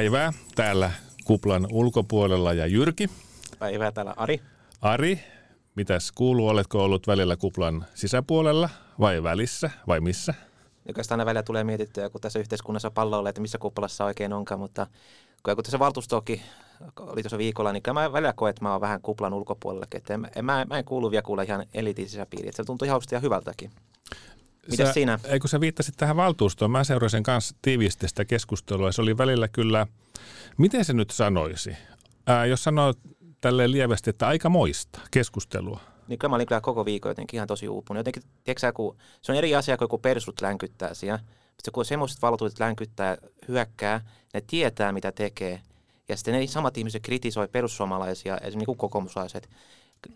Päivää täällä kuplan ulkopuolella ja Jyrki. Päivää täällä Ari. Ari, mitäs kuuluu? Oletko ollut välillä kuplan sisäpuolella vai välissä vai missä? Oikeastaan aina välillä tulee mietittyä, kun tässä yhteiskunnassa palloilla, että missä kuppalassa oikein onkaan, mutta kun tässä valtuustokin oli tuossa viikolla, niin kyllä mä välillä koen, että mä oon vähän kuplan ulkopuolellakin. Että en, en, mä, mä en kuulu vielä kuule ihan elitin sisäpiiriin. Että se tuntuu ihan ja hyvältäkin. Mitäs sä, siinä? Ei kun sä viittasit tähän valtuustoon, mä seurasin kanssa tiiviisti sitä keskustelua. Se oli välillä kyllä, miten se nyt sanoisi? Ää, jos sanoo tälleen lievästi, että aika moista keskustelua. Niin kyllä mä olin kyllä koko viikon jotenkin ihan tosi uupunut. Jotenkin, tiedätkö, kun se on eri asia kuin kun persut länkyttää siellä. Sitten kun semmoiset valtuutet länkyttää, hyökkää, ne tietää mitä tekee. Ja sitten ne samat ihmiset kritisoi perussuomalaisia, esimerkiksi niin kokoomuslaiset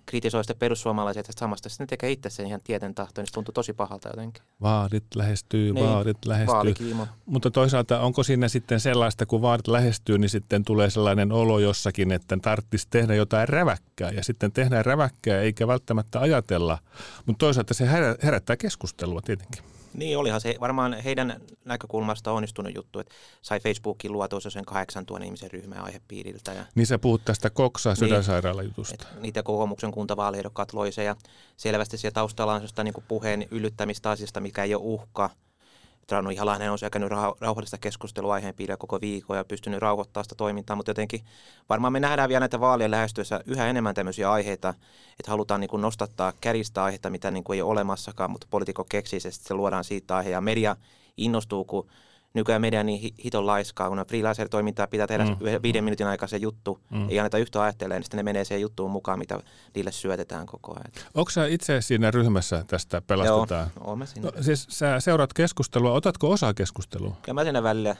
kritisoi sitä perussuomalaisia tästä samasta. Sitten ne tekee itse sen ihan tieten tahtoon, niin se tuntuu tosi pahalta jotenkin. Vaadit lähestyy, niin, vaadit lähestyy. Mutta toisaalta onko siinä sitten sellaista, kun vaadit lähestyy, niin sitten tulee sellainen olo jossakin, että tarvitsisi tehdä jotain räväkkää. Ja sitten tehdään räväkkää eikä välttämättä ajatella. Mutta toisaalta se herättää keskustelua tietenkin. Niin olihan se varmaan heidän näkökulmasta onnistunut juttu, että sai Facebookin luotua sen 8000 ihmisen ryhmän aihepiiriltä. Ja niin sä puhut tästä Koksa sydänsairaalajutusta. Niin, niitä kokoomuksen kuntavaaliehdokkaat loi se ja selvästi siellä taustalla on niin puheen yllyttämistä asiasta, mikä ei ole uhka – Rauno Ihalainen on käynyt rauhallista keskustelua aiheen piiriä koko viikon ja pystynyt rauhoittamaan sitä toimintaa, mutta jotenkin varmaan me nähdään vielä näitä vaalien lähestyessä yhä enemmän tämmöisiä aiheita, että halutaan niin kuin nostattaa käristä aiheita, mitä niin kuin ei ole olemassakaan, mutta poliitikko keksii se, se luodaan siitä aihe ja media innostuu, kun nykyään media niin hiton laiskaa, kun freelancer-toimintaa pitää tehdä mm. viiden minuutin aikaa se juttu, mm. ei anneta yhtä ajattelemaan, niin sitten ne menee siihen juttuun mukaan, mitä niille syötetään koko ajan. Onko sä itse siinä ryhmässä tästä pelastetaan? Joo, oon mä siinä. No, siis sä seuraat keskustelua, otatko osaa keskustelua? Ja mä siinä välillä.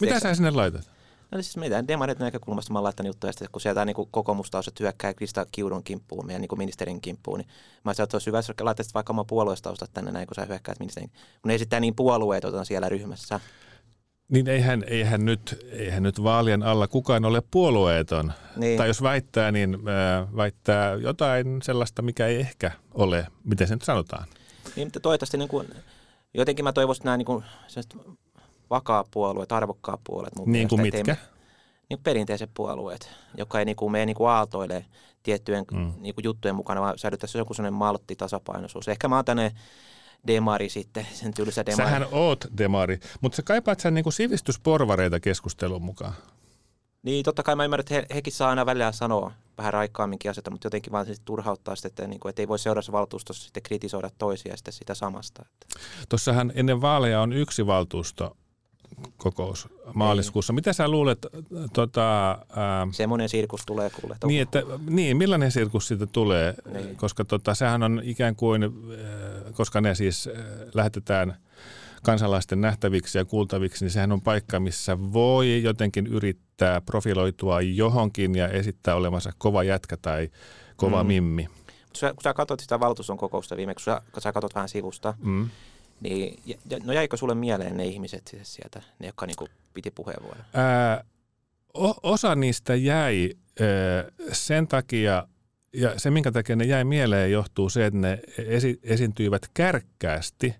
Mitä sä sinne laitat? No siis meidän demarit näkökulmasta mä oon laittanut juttuja, että kun sieltä niin kokoomustausat hyökkää Krista Kiurun kimppuun, meidän niin ministerin kimppuun, niin mä ajattelin, että olisi hyvä, jos laittaisit vaikka oma puolueestaustat tänne näin, kun sä hyökkäät ministerin. Kun ne esittää niin puolueetonta siellä ryhmässä. Niin eihän, eihän, nyt, eihän nyt vaalien alla kukaan ole puolueeton. Niin. Tai jos väittää, niin äh, väittää jotain sellaista, mikä ei ehkä ole, miten se nyt sanotaan. Niin, mutta toivottavasti niin kuin, jotenkin mä toivoisin nämä niin kuin, vakaa puolueet, arvokkaat puolueet. Mun niin kuin mitkä? niin perinteiset puolueet, joka ei niin kuin, mene niin kuin aaltoille tiettyjen mm. niin kuin juttujen mukana, vaan säilyttäisi joku sellainen maltti, tasapainoisuus. Ehkä mä oon tänne demari sitten, sen tyylisä demari. Sähän oot demari, mutta sä kaipaat sen niin kuin sivistysporvareita keskustelun mukaan. Niin, totta kai mä ymmärrän, että he, hekin saa aina välillä sanoa vähän raikkaamminkin asioita, mutta jotenkin vaan sitten turhauttaa sitä, että, niin kuin, että ei voi seuraavassa valtuustossa sitten kritisoida toisia sitten sitä samasta. Tuossahan ennen vaaleja on yksi valtuusto, kokous maaliskuussa. Ei. Mitä sä luulet? Tota, ää, Semmoinen sirkus tulee kuule. Niin, että, niin, millainen sirkus siitä tulee? Niin. Koska tota, sehän on ikään kuin, koska ne siis lähetetään kansalaisten nähtäviksi ja kuultaviksi, niin sehän on paikka, missä voi jotenkin yrittää profiloitua johonkin ja esittää olevansa kova jätkä tai kova mm. mimmi. Kun sä katsot sitä valtuuston kokousta viimeksi, kun sä, kun sä katsot vähän sivusta, mm niin, no jäikö sulle mieleen ne ihmiset siis sieltä, ne jotka niin piti puheenvuoron? Ää, osa niistä jäi ää, sen takia, ja se minkä takia ne jäi mieleen johtuu se, että ne esi- esiintyivät kärkkäästi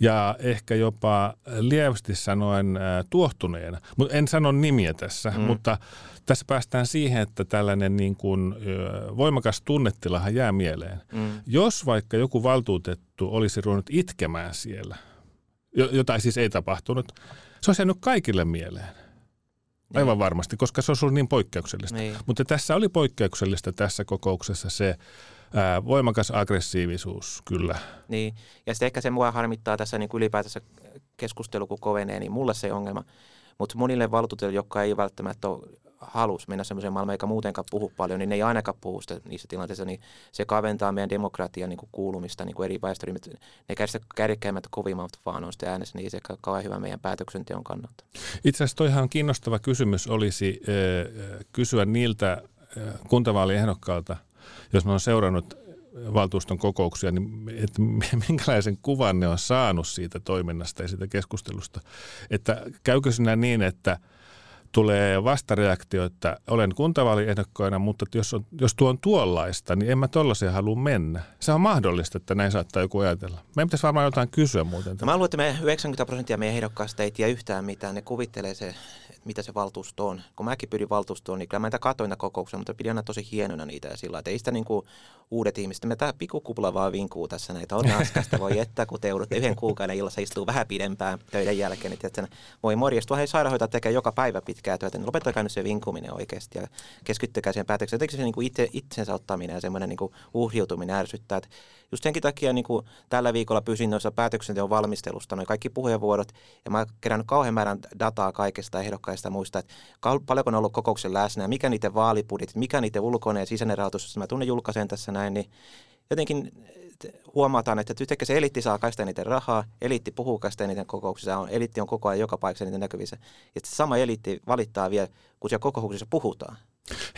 ja ehkä jopa lievästi sanoen ää, tuohtuneena. Mut en sano nimiä tässä, mm. mutta tässä päästään siihen, että tällainen niin kuin, voimakas tunnetilahan jää mieleen. Mm. Jos vaikka joku valtuutettu olisi ruvennut itkemään siellä, jotain siis ei tapahtunut, se olisi jäänyt kaikille mieleen. Niin. Aivan niin. varmasti, koska se on ollut niin poikkeuksellista. Niin. Mutta tässä oli poikkeuksellista tässä kokouksessa se ää, voimakas aggressiivisuus, kyllä. Niin, ja sitten ehkä se mua harmittaa tässä niin ylipäätänsä keskustelu, kun kovenee, niin mulle se ongelma. Mutta monille valtuuteille, jotka ei välttämättä ole halus mennä semmoiseen maailmaan, eikä muutenkaan puhu paljon, niin ne ei ainakaan puhu sitä, niissä tilanteissa, niin se kaventaa meidän demokratian niin kuulumista niin kuin eri väestöryhmät. Ne käy sitä kärkkäimmät kovimmat vaan on sitten äänessä, niin se kauhean hyvä meidän päätöksenteon kannalta. Itse asiassa toihan kiinnostava kysymys olisi äh, kysyä niiltä äh, kuntavaaliehdokkailta, jos mä oon seurannut valtuuston kokouksia, niin että minkälaisen kuvan ne on saanut siitä toiminnasta ja siitä keskustelusta. Että käykö sinä niin, että – tulee vastareaktio, että olen kuntavaaliehdokkaana, mutta jos, on, jos tuo on tuollaista, niin en mä tollaiseen halua mennä. Se on mahdollista, että näin saattaa joku ajatella. Meidän pitäisi varmaan jotain kysyä muuten. Mä luulen, että me 90 prosenttia meidän ehdokkaista ei tiedä yhtään mitään. Ne kuvittelee se, mitä se valtuusto on. Kun mäkin pyrin valtuustoon, niin kyllä mä niitä katoin kokouksia, mutta pidin aina tosi hienona niitä ja sillä että ei sitä niin kuin uudet ihmiset, me tämä pikkukupla vaan vinkuu tässä näitä on naskasta, voi jättää kun te joudutte yhden kuukauden illassa istuu vähän pidempään töiden jälkeen, niin että voi morjestua, hei sairaanhoitaja tekee joka päivä pitkää työtä, niin lopettakaa nyt se vinkuminen oikeasti ja keskittykää siihen päätökseen. Jotenkin se niin kuin itse, itsensä ottaminen ja semmoinen niin kuin uhriutuminen ärsyttää, että just senkin takia niin kuin tällä viikolla pysin noissa päätöksenteon valmistelusta, noin kaikki puheenvuorot, ja mä kerännyt kauhean määrän dataa kaikista ehdokkaista muista, että paljonko on ollut kokouksen läsnä, ja mikä niiden vaalibudjetit, mikä niiden ulkoinen ja sisäinen rahoitus, jos mä tunne julkaisen tässä näin, niin jotenkin huomataan, että yhtäkkiä se eliitti saa kaikista eniten rahaa, eliitti puhuu kaikista eniten kokouksissa, on, eliitti on koko ajan joka paikassa eniten näkyvissä. Ja sama eliitti valittaa vielä, kun siellä kokouksissa puhutaan.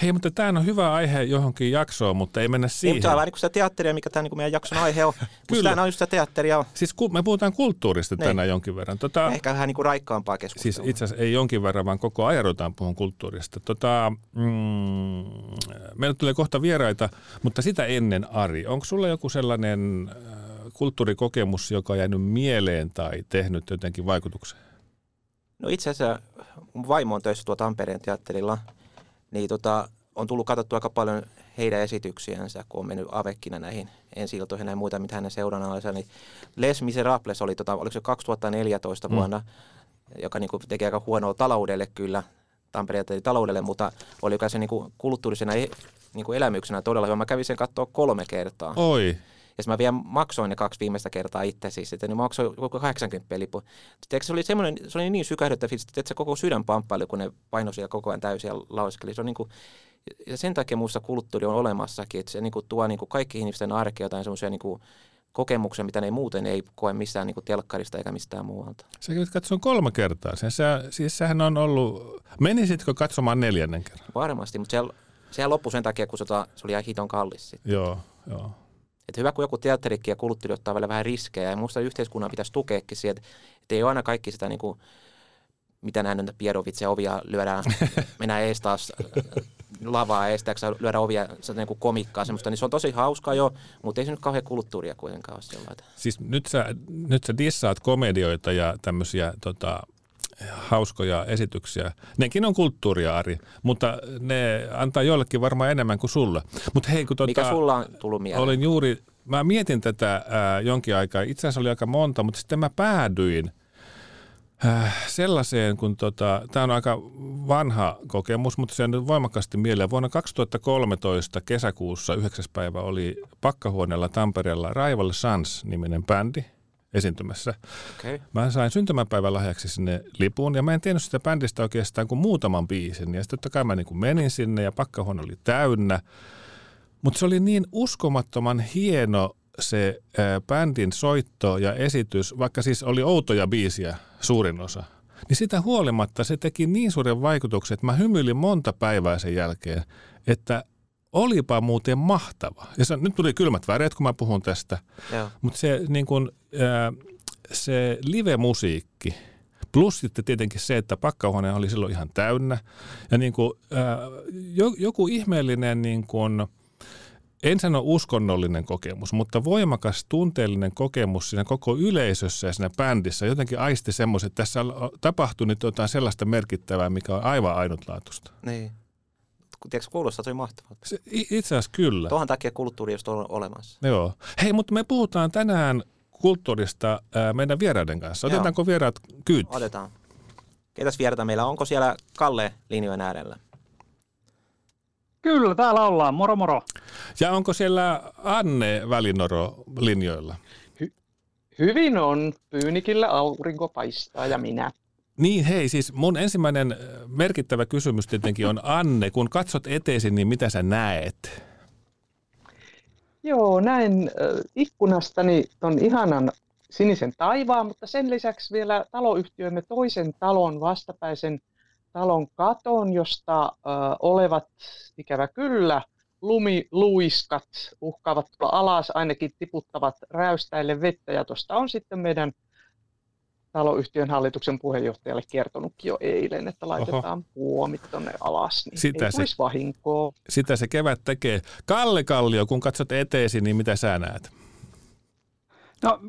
Hei, mutta tämä on hyvä aihe johonkin jaksoon, mutta ei mennä siihen. Ei, tämä on vähän niin kuin sitä teatteria, mikä tämä niin meidän jakson aihe on. Kyllä. Tämä on just sitä teatteria. Siis ku, me puhutaan kulttuurista niin. tänään jonkin verran. Tota, Ehkä vähän niin kuin raikkaampaa keskustelua. Siis itse asiassa ei jonkin verran, vaan koko ajan ruvetaan puhun kulttuurista. Tota, mm, meillä tulee kohta vieraita, mutta sitä ennen Ari, onko sulla joku sellainen äh, kulttuurikokemus, joka on jäänyt mieleen tai tehnyt jotenkin vaikutuksen? No itse asiassa mun vaimo on töissä tuo Tampereen teatterilla – niin tota, on tullut katsottua aika paljon heidän esityksiänsä, kun on mennyt avekkina näihin ensi ja muita, mitä hänen seurannallaan. Niin Les Miserables oli, tota, oliko se 2014 mm. vuonna, joka niin kuin, teki aika huonoa taloudelle kyllä, Tampereen taloudelle, mutta oli se niin kuin, kulttuurisena niin kuin elämyksenä todella hyvä. Mä kävin sen katsoa kolme kertaa. Oi. Ja mä vielä maksoin ne kaksi viimeistä kertaa itse siis, että ne maksoi koko 80 lipu. se oli semmoinen, se oli niin sykähdyttävä että se koko sydän pamppaili, kun ne painoi siellä koko ajan täysiä lauskeli. Se on niin kuin, ja sen takia muussa kulttuuri on olemassakin, että se niin kuin tuo niin kuin kaikki ihmisten arkea jotain semmoisia niin kuin kokemuksia, mitä ne muuten ei koe missään niin telkkarista eikä mistään muualta. Sä kävit katsomaan kolme kertaa. Sen, sä, siis sehän on ollut, menisitkö katsomaan neljännen kerran? Varmasti, mutta se, sehän loppui sen takia, kun se, se oli ihan hiton kallis. Sitten. Joo, joo. Että hyvä, kun joku teatterikin ja kulttuuri ottaa vielä vähän riskejä. Ja minusta yhteiskunnan pitäisi tukeekin sieltä, että ei ole aina kaikki sitä niin kuin, mitä näin että Pierovitsia ovia lyödään, mennään ees taas lavaa estääksä lyödä ovia niin kuin komikkaa semmoista, niin se on tosi hauskaa jo, mutta ei se nyt kauhean kulttuuria kuitenkaan ole sellaista. Siis nyt sä, nyt sä dissaat komedioita ja tämmöisiä tota, hauskoja esityksiä. Nekin on kulttuuria, Ari, mutta ne antaa joillekin varmaan enemmän kuin sulle. Mut hei, kun, tota, Mikä sulla on tullut mieleen? Olin juuri, mä mietin tätä ää, jonkin aikaa, itse asiassa oli aika monta, mutta sitten mä päädyin äh, sellaiseen, kun tota, tämä on aika vanha kokemus, mutta se on nyt voimakkaasti mieleen. Vuonna 2013 kesäkuussa 9. päivä oli pakkahuoneella Tampereella Rival Sons-niminen bändi – esiintymässä. Okay. Mä sain syntymäpäivän lahjaksi sinne lipun ja mä en tiennyt sitä bändistä oikeastaan kuin muutaman biisin. Ja sitten totta kai mä niin kuin menin sinne ja pakkahuone oli täynnä. Mutta se oli niin uskomattoman hieno se ää, bändin soitto ja esitys, vaikka siis oli outoja biisiä suurin osa. Niin sitä huolimatta se teki niin suuren vaikutuksen, että mä hymyilin monta päivää sen jälkeen, että olipa muuten mahtava. Ja se, nyt tuli kylmät väreet, kun mä puhun tästä. Mutta se, niin kun, ää, se live-musiikki, plus sitten tietenkin se, että pakkahuone oli silloin ihan täynnä. Ja niin kun, ää, joku ihmeellinen, niin kun, en sano uskonnollinen kokemus, mutta voimakas tunteellinen kokemus siinä koko yleisössä ja siinä bändissä. Jotenkin aisti semmoisen, että tässä on tapahtunut jotain sellaista merkittävää, mikä on aivan ainutlaatuista. Niin tiedätkö, kuulostaa tosi mahtavalta. Se, itse asiassa kyllä. Tuohon takia kulttuuri on olemassa. Joo. Hei, mutta me puhutaan tänään kulttuurista ää, meidän vieraiden kanssa. Otetaanko Joo. vieraat kyyti? Otetaan. Ketäs vieraita meillä Onko siellä Kalle linjojen äärellä? Kyllä, täällä ollaan. Moro moro. Ja onko siellä Anne Välinoro linjoilla? Hy- hyvin on. Pyynikillä aurinko paistaa ja minä. Niin hei, siis mun ensimmäinen äh, merkittävä kysymys tietenkin on Anne, kun katsot eteesi, niin mitä sä näet? Joo, näen äh, ikkunastani ton ihanan sinisen taivaan, mutta sen lisäksi vielä taloyhtiömme toisen talon vastapäisen talon katon, josta äh, olevat ikävä kyllä lumiluiskat uhkaavat alas, ainakin tiputtavat räystäille vettä ja tuosta on sitten meidän taloyhtiön hallituksen puheenjohtajalle kertonutkin jo eilen, että laitetaan Oho. puomit tuonne alas, niin sitä ei se, vahinkoa. Sitä se kevät tekee. Kalle Kallio, kun katsot eteesi, niin mitä sä näet? No,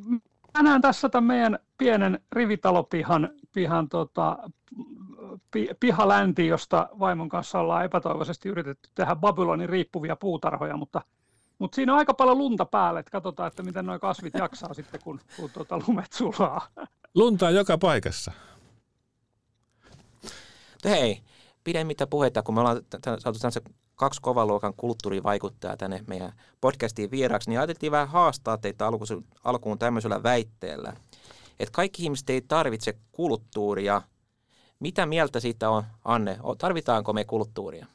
mä näen tässä tämän meidän pienen rivitalopihan pihan tota, pihalänti, josta vaimon kanssa ollaan epätoivoisesti yritetty tehdä Babylonin riippuvia puutarhoja, mutta, mutta siinä on aika paljon lunta päälle, että katsotaan, että miten nuo kasvit jaksaa sitten, kun, kun tuota lumet sulaa. Lunta on joka paikassa. Hei, pidemmittä puheita, kun me ollaan saatu tässä kaksi kovan luokan kulttuurivaikuttajaa tänne meidän podcastiin vieraksi, niin ajateltiin vähän haastaa teitä alkuun tämmöisellä väitteellä, että kaikki ihmiset ei tarvitse kulttuuria. Mitä mieltä siitä on, Anne? Tarvitaanko me kulttuuria?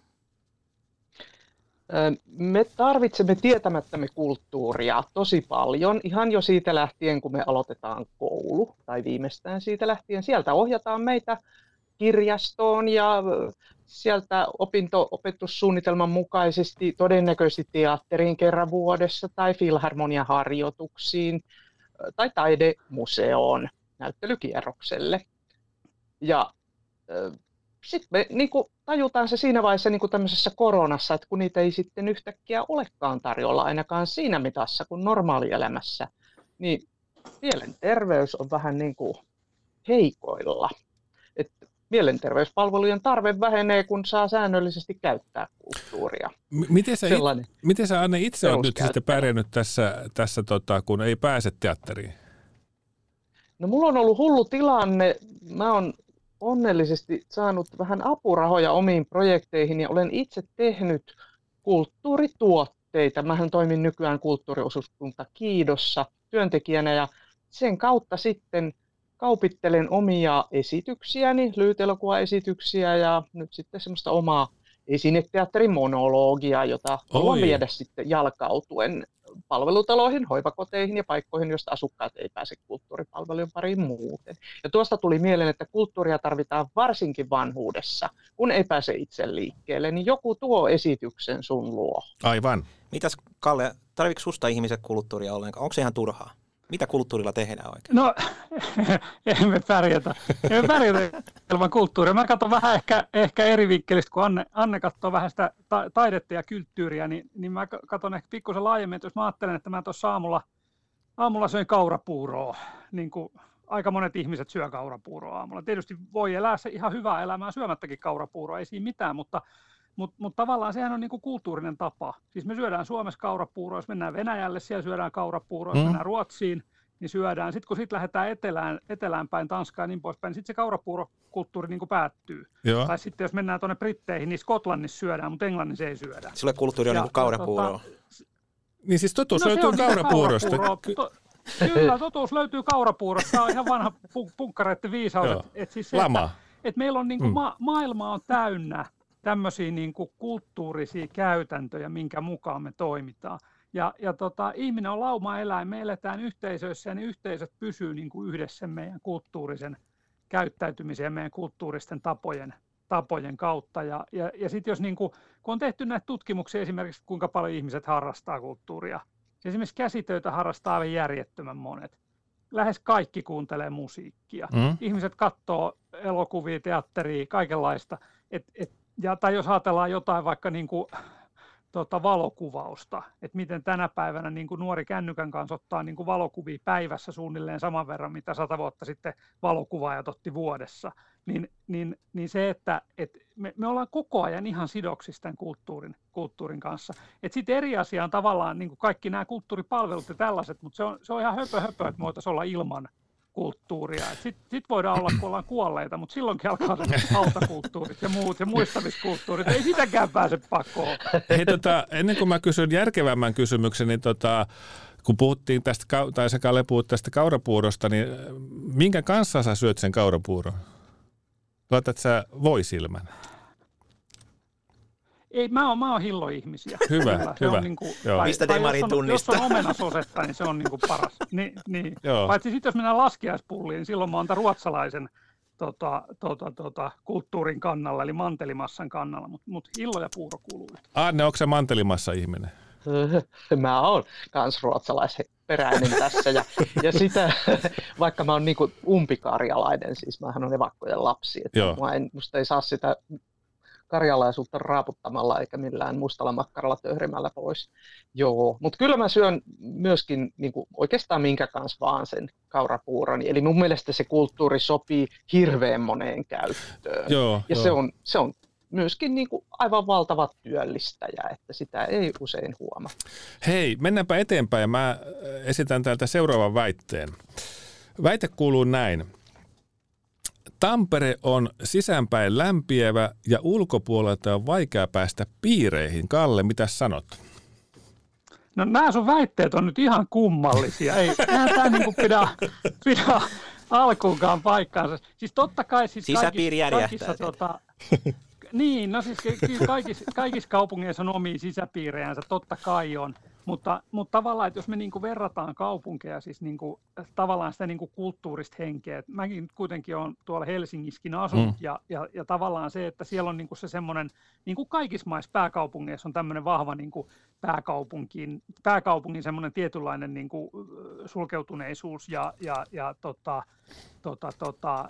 Me tarvitsemme tietämättämme kulttuuria tosi paljon, ihan jo siitä lähtien, kun me aloitetaan koulu, tai viimeistään siitä lähtien. Sieltä ohjataan meitä kirjastoon ja sieltä opinto-opetussuunnitelman mukaisesti todennäköisesti teatteriin kerran vuodessa tai filharmoniaharjoituksiin tai taidemuseoon näyttelykierrokselle. Ja sitten me niin kuin, tajutaan se siinä vaiheessa niin kuin tämmöisessä koronassa, että kun niitä ei sitten yhtäkkiä olekaan tarjolla ainakaan siinä mitassa kuin normaalielämässä, niin mielenterveys on vähän niin kuin heikoilla mielenterveyspalvelujen tarve vähenee, kun saa säännöllisesti käyttää kulttuuria. Miten sä, it, miten sä Anne itse olet nyt sitten pärjännyt tässä, tässä tota, kun ei pääse teatteriin? No mulla on ollut hullu tilanne. Mä oon onnellisesti saanut vähän apurahoja omiin projekteihin ja olen itse tehnyt kulttuurituotteita. Mähän toimin nykyään kulttuuriosuuskunta Kiidossa työntekijänä ja sen kautta sitten – kaupittelen omia esityksiäni, lyhytelokuvaesityksiä ja nyt sitten semmoista omaa esineteatterin monologia, jota haluan viedä sitten jalkautuen palvelutaloihin, hoivakoteihin ja paikkoihin, joista asukkaat ei pääse kulttuuripalvelujen pariin muuten. Ja tuosta tuli mieleen, että kulttuuria tarvitaan varsinkin vanhuudessa, kun ei pääse itse liikkeelle, niin joku tuo esityksen sun luo. Aivan. Mitäs Kalle, tarvitsetko susta ihmiset kulttuuria ollenkaan? Onko se ihan turhaa? Mitä kulttuurilla tehdään oikein? No, emme pärjätä. Emme pärjätä ilman kulttuuria. Mä katson vähän ehkä, ehkä eri vinkkelistä, kun Anne, Anne katsoo vähän sitä ta- taidetta ja kulttuuria, niin, niin mä katson ehkä pikkusen laajemmin, että jos mä ajattelen, että mä tuossa aamulla, aamulla söin kaurapuuroa, niin kuin aika monet ihmiset syö kaurapuuroa aamulla. Tietysti voi elää se ihan hyvää elämää syömättäkin kaurapuuroa, ei siinä mitään, mutta mutta mut tavallaan sehän on niinku kulttuurinen tapa. Siis me syödään Suomessa kaurapuuroa, jos mennään Venäjälle, siellä syödään kaurapuuroa, jos mm. mennään Ruotsiin, niin syödään. Sitten kun sitten lähdetään etelään, etelään päin, Tanskaan ja niin poispäin, niin sitten se kaurapuurokulttuuri niin päättyy. Joo. Tai sitten jos mennään tuonne Britteihin, niin Skotlannissa syödään, mutta Englannissa ei syödä. Sille kulttuuri on ja, niin kaurapuuroa. Tota, niin siis totuus no, löytyy kaurapuurosta. Kyllä, totuus löytyy kaurapuurosta. Tämä on ihan vanha punkkareiden viisaus. Et, et siis se, Lama. Että, et meillä on niin kuin, mm. ma- maailma on täynnä tämmöisiä niin kuin kulttuurisia käytäntöjä, minkä mukaan me toimitaan. Ja, ja tota, ihminen on lauma-eläin, me eletään yhteisöissä ja ne yhteisöt pysyy niin kuin yhdessä meidän kulttuurisen käyttäytymisen ja meidän kulttuuristen tapojen, tapojen kautta. Ja, ja, ja sitten jos niin kuin, kun on tehty näitä tutkimuksia esimerkiksi, kuinka paljon ihmiset harrastaa kulttuuria. Esimerkiksi käsitöitä harrastaa aivan järjettömän monet. Lähes kaikki kuuntelee musiikkia. Mm. Ihmiset katsoo elokuvia, teatteria, kaikenlaista. Et, et ja, tai jos ajatellaan jotain vaikka niin kuin, tota, valokuvausta, että miten tänä päivänä niin kuin nuori kännykän kanssa ottaa niin kuin valokuvia päivässä suunnilleen saman verran, mitä sata vuotta sitten valokuvaajat otti vuodessa, niin, niin, niin se, että et me, me ollaan koko ajan ihan sidoksissa tämän kulttuurin, kulttuurin kanssa. Sitten eri asia on tavallaan niin kuin kaikki nämä kulttuuripalvelut ja tällaiset, mutta se on, se on ihan höpö höpö, että me olla ilman kulttuuria. Sitten sit voidaan olla, kun ollaan kuolleita, mutta silloinkin alkaa hautakulttuurit ja muut ja muistamiskulttuurit. Ei sitäkään pääse pakoon. Hei, tota, ennen kuin mä kysyn järkevämmän kysymyksen, niin tota, kun puhuttiin tästä, tai sekä Kalle puhut tästä kaurapuurosta, niin minkä kanssa sä syöt sen kaurapuuron? Laitat sä voisilmän? Ei, mä oon, mä oon hilloihmisiä. Hyvä, Kyllä, hyvä. On niin kuin, tai, Mistä Demari tunnistaa? Jos on omenasosetta, niin se on niin kuin paras. Ni, niin. Joo. Paitsi sitten jos mennään laskiaispulliin, niin silloin mä oon ruotsalaisen tota, tota, tota, kulttuurin kannalla, eli mantelimassan kannalla, mutta mut hillo ja puuro kuuluu. Anne, onko se mantelimassa ihminen? Mä oon kans ruotsalaisperäinen tässä ja, ja sitä, vaikka mä oon niinku umpikarjalainen, siis mähän on evakkojen lapsi, että Joo. mä en, musta ei saa sitä karjalaisuutta raaputtamalla eikä millään mustalla makkaralla töhrimällä pois. Joo, mutta kyllä mä syön myöskin niin kuin oikeastaan minkä kanssa vaan sen kaurapuuroni. Eli mun mielestä se kulttuuri sopii hirveän moneen käyttöön. Joo, ja joo. Se, on, se on myöskin niin kuin aivan valtava työllistäjä, että sitä ei usein huomaa. Hei, mennäänpä eteenpäin. Mä esitän täältä seuraavan väitteen. Väite kuuluu näin. Tampere on sisäänpäin lämpiävä ja ulkopuolelta on vaikea päästä piireihin. Kalle, mitä sanot? No nämä sun väitteet on nyt ihan kummallisia. Ei, eihän tämä niinku pidä, pidä alkuunkaan paikkaansa. Siis totta kai siis Sisäpiiri kaikissa, tota, niin, no siis kaikissa, kaikissa kaupungeissa on omia sisäpiirejänsä, totta kai on. Mutta, mutta tavallaan, että jos me niinku verrataan kaupunkeja, siis niinku, tavallaan sitä niinku kulttuurista henkeä, että mäkin kuitenkin olen tuolla Helsingissäkin asunut, Mm. ja, ja, ja tavallaan se, että siellä on niinku se semmoinen, niin kuin kaikissa maissa pääkaupungeissa on tämmöinen vahva niinku pääkaupunkin, pääkaupungin semmoinen tietynlainen niinku, ö, sulkeutuneisuus ja, ja, ja tota, tota, tota,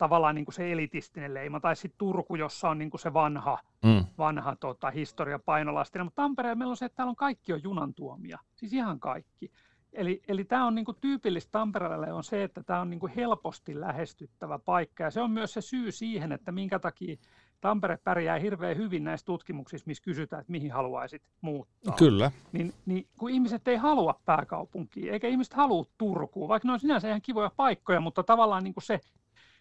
tavallaan niinku se elitistinen leima, tai sitten Turku, jossa on niinku se vanha, Mm. vanha tota, historia painolastina, mutta Tampereella meillä on se, että täällä on kaikki on junan tuomia, siis ihan kaikki. Eli, eli tämä on niinku tyypillistä Tampereelle on se, että tämä on niinku helposti lähestyttävä paikka, ja se on myös se syy siihen, että minkä takia Tampere pärjää hirveän hyvin näissä tutkimuksissa, missä kysytään, että mihin haluaisit muuttaa. Kyllä. Niin, niin kun ihmiset ei halua pääkaupunkiin, eikä ihmiset halua Turkuun, vaikka ne on sinänsä ihan kivoja paikkoja, mutta tavallaan niin kuin se,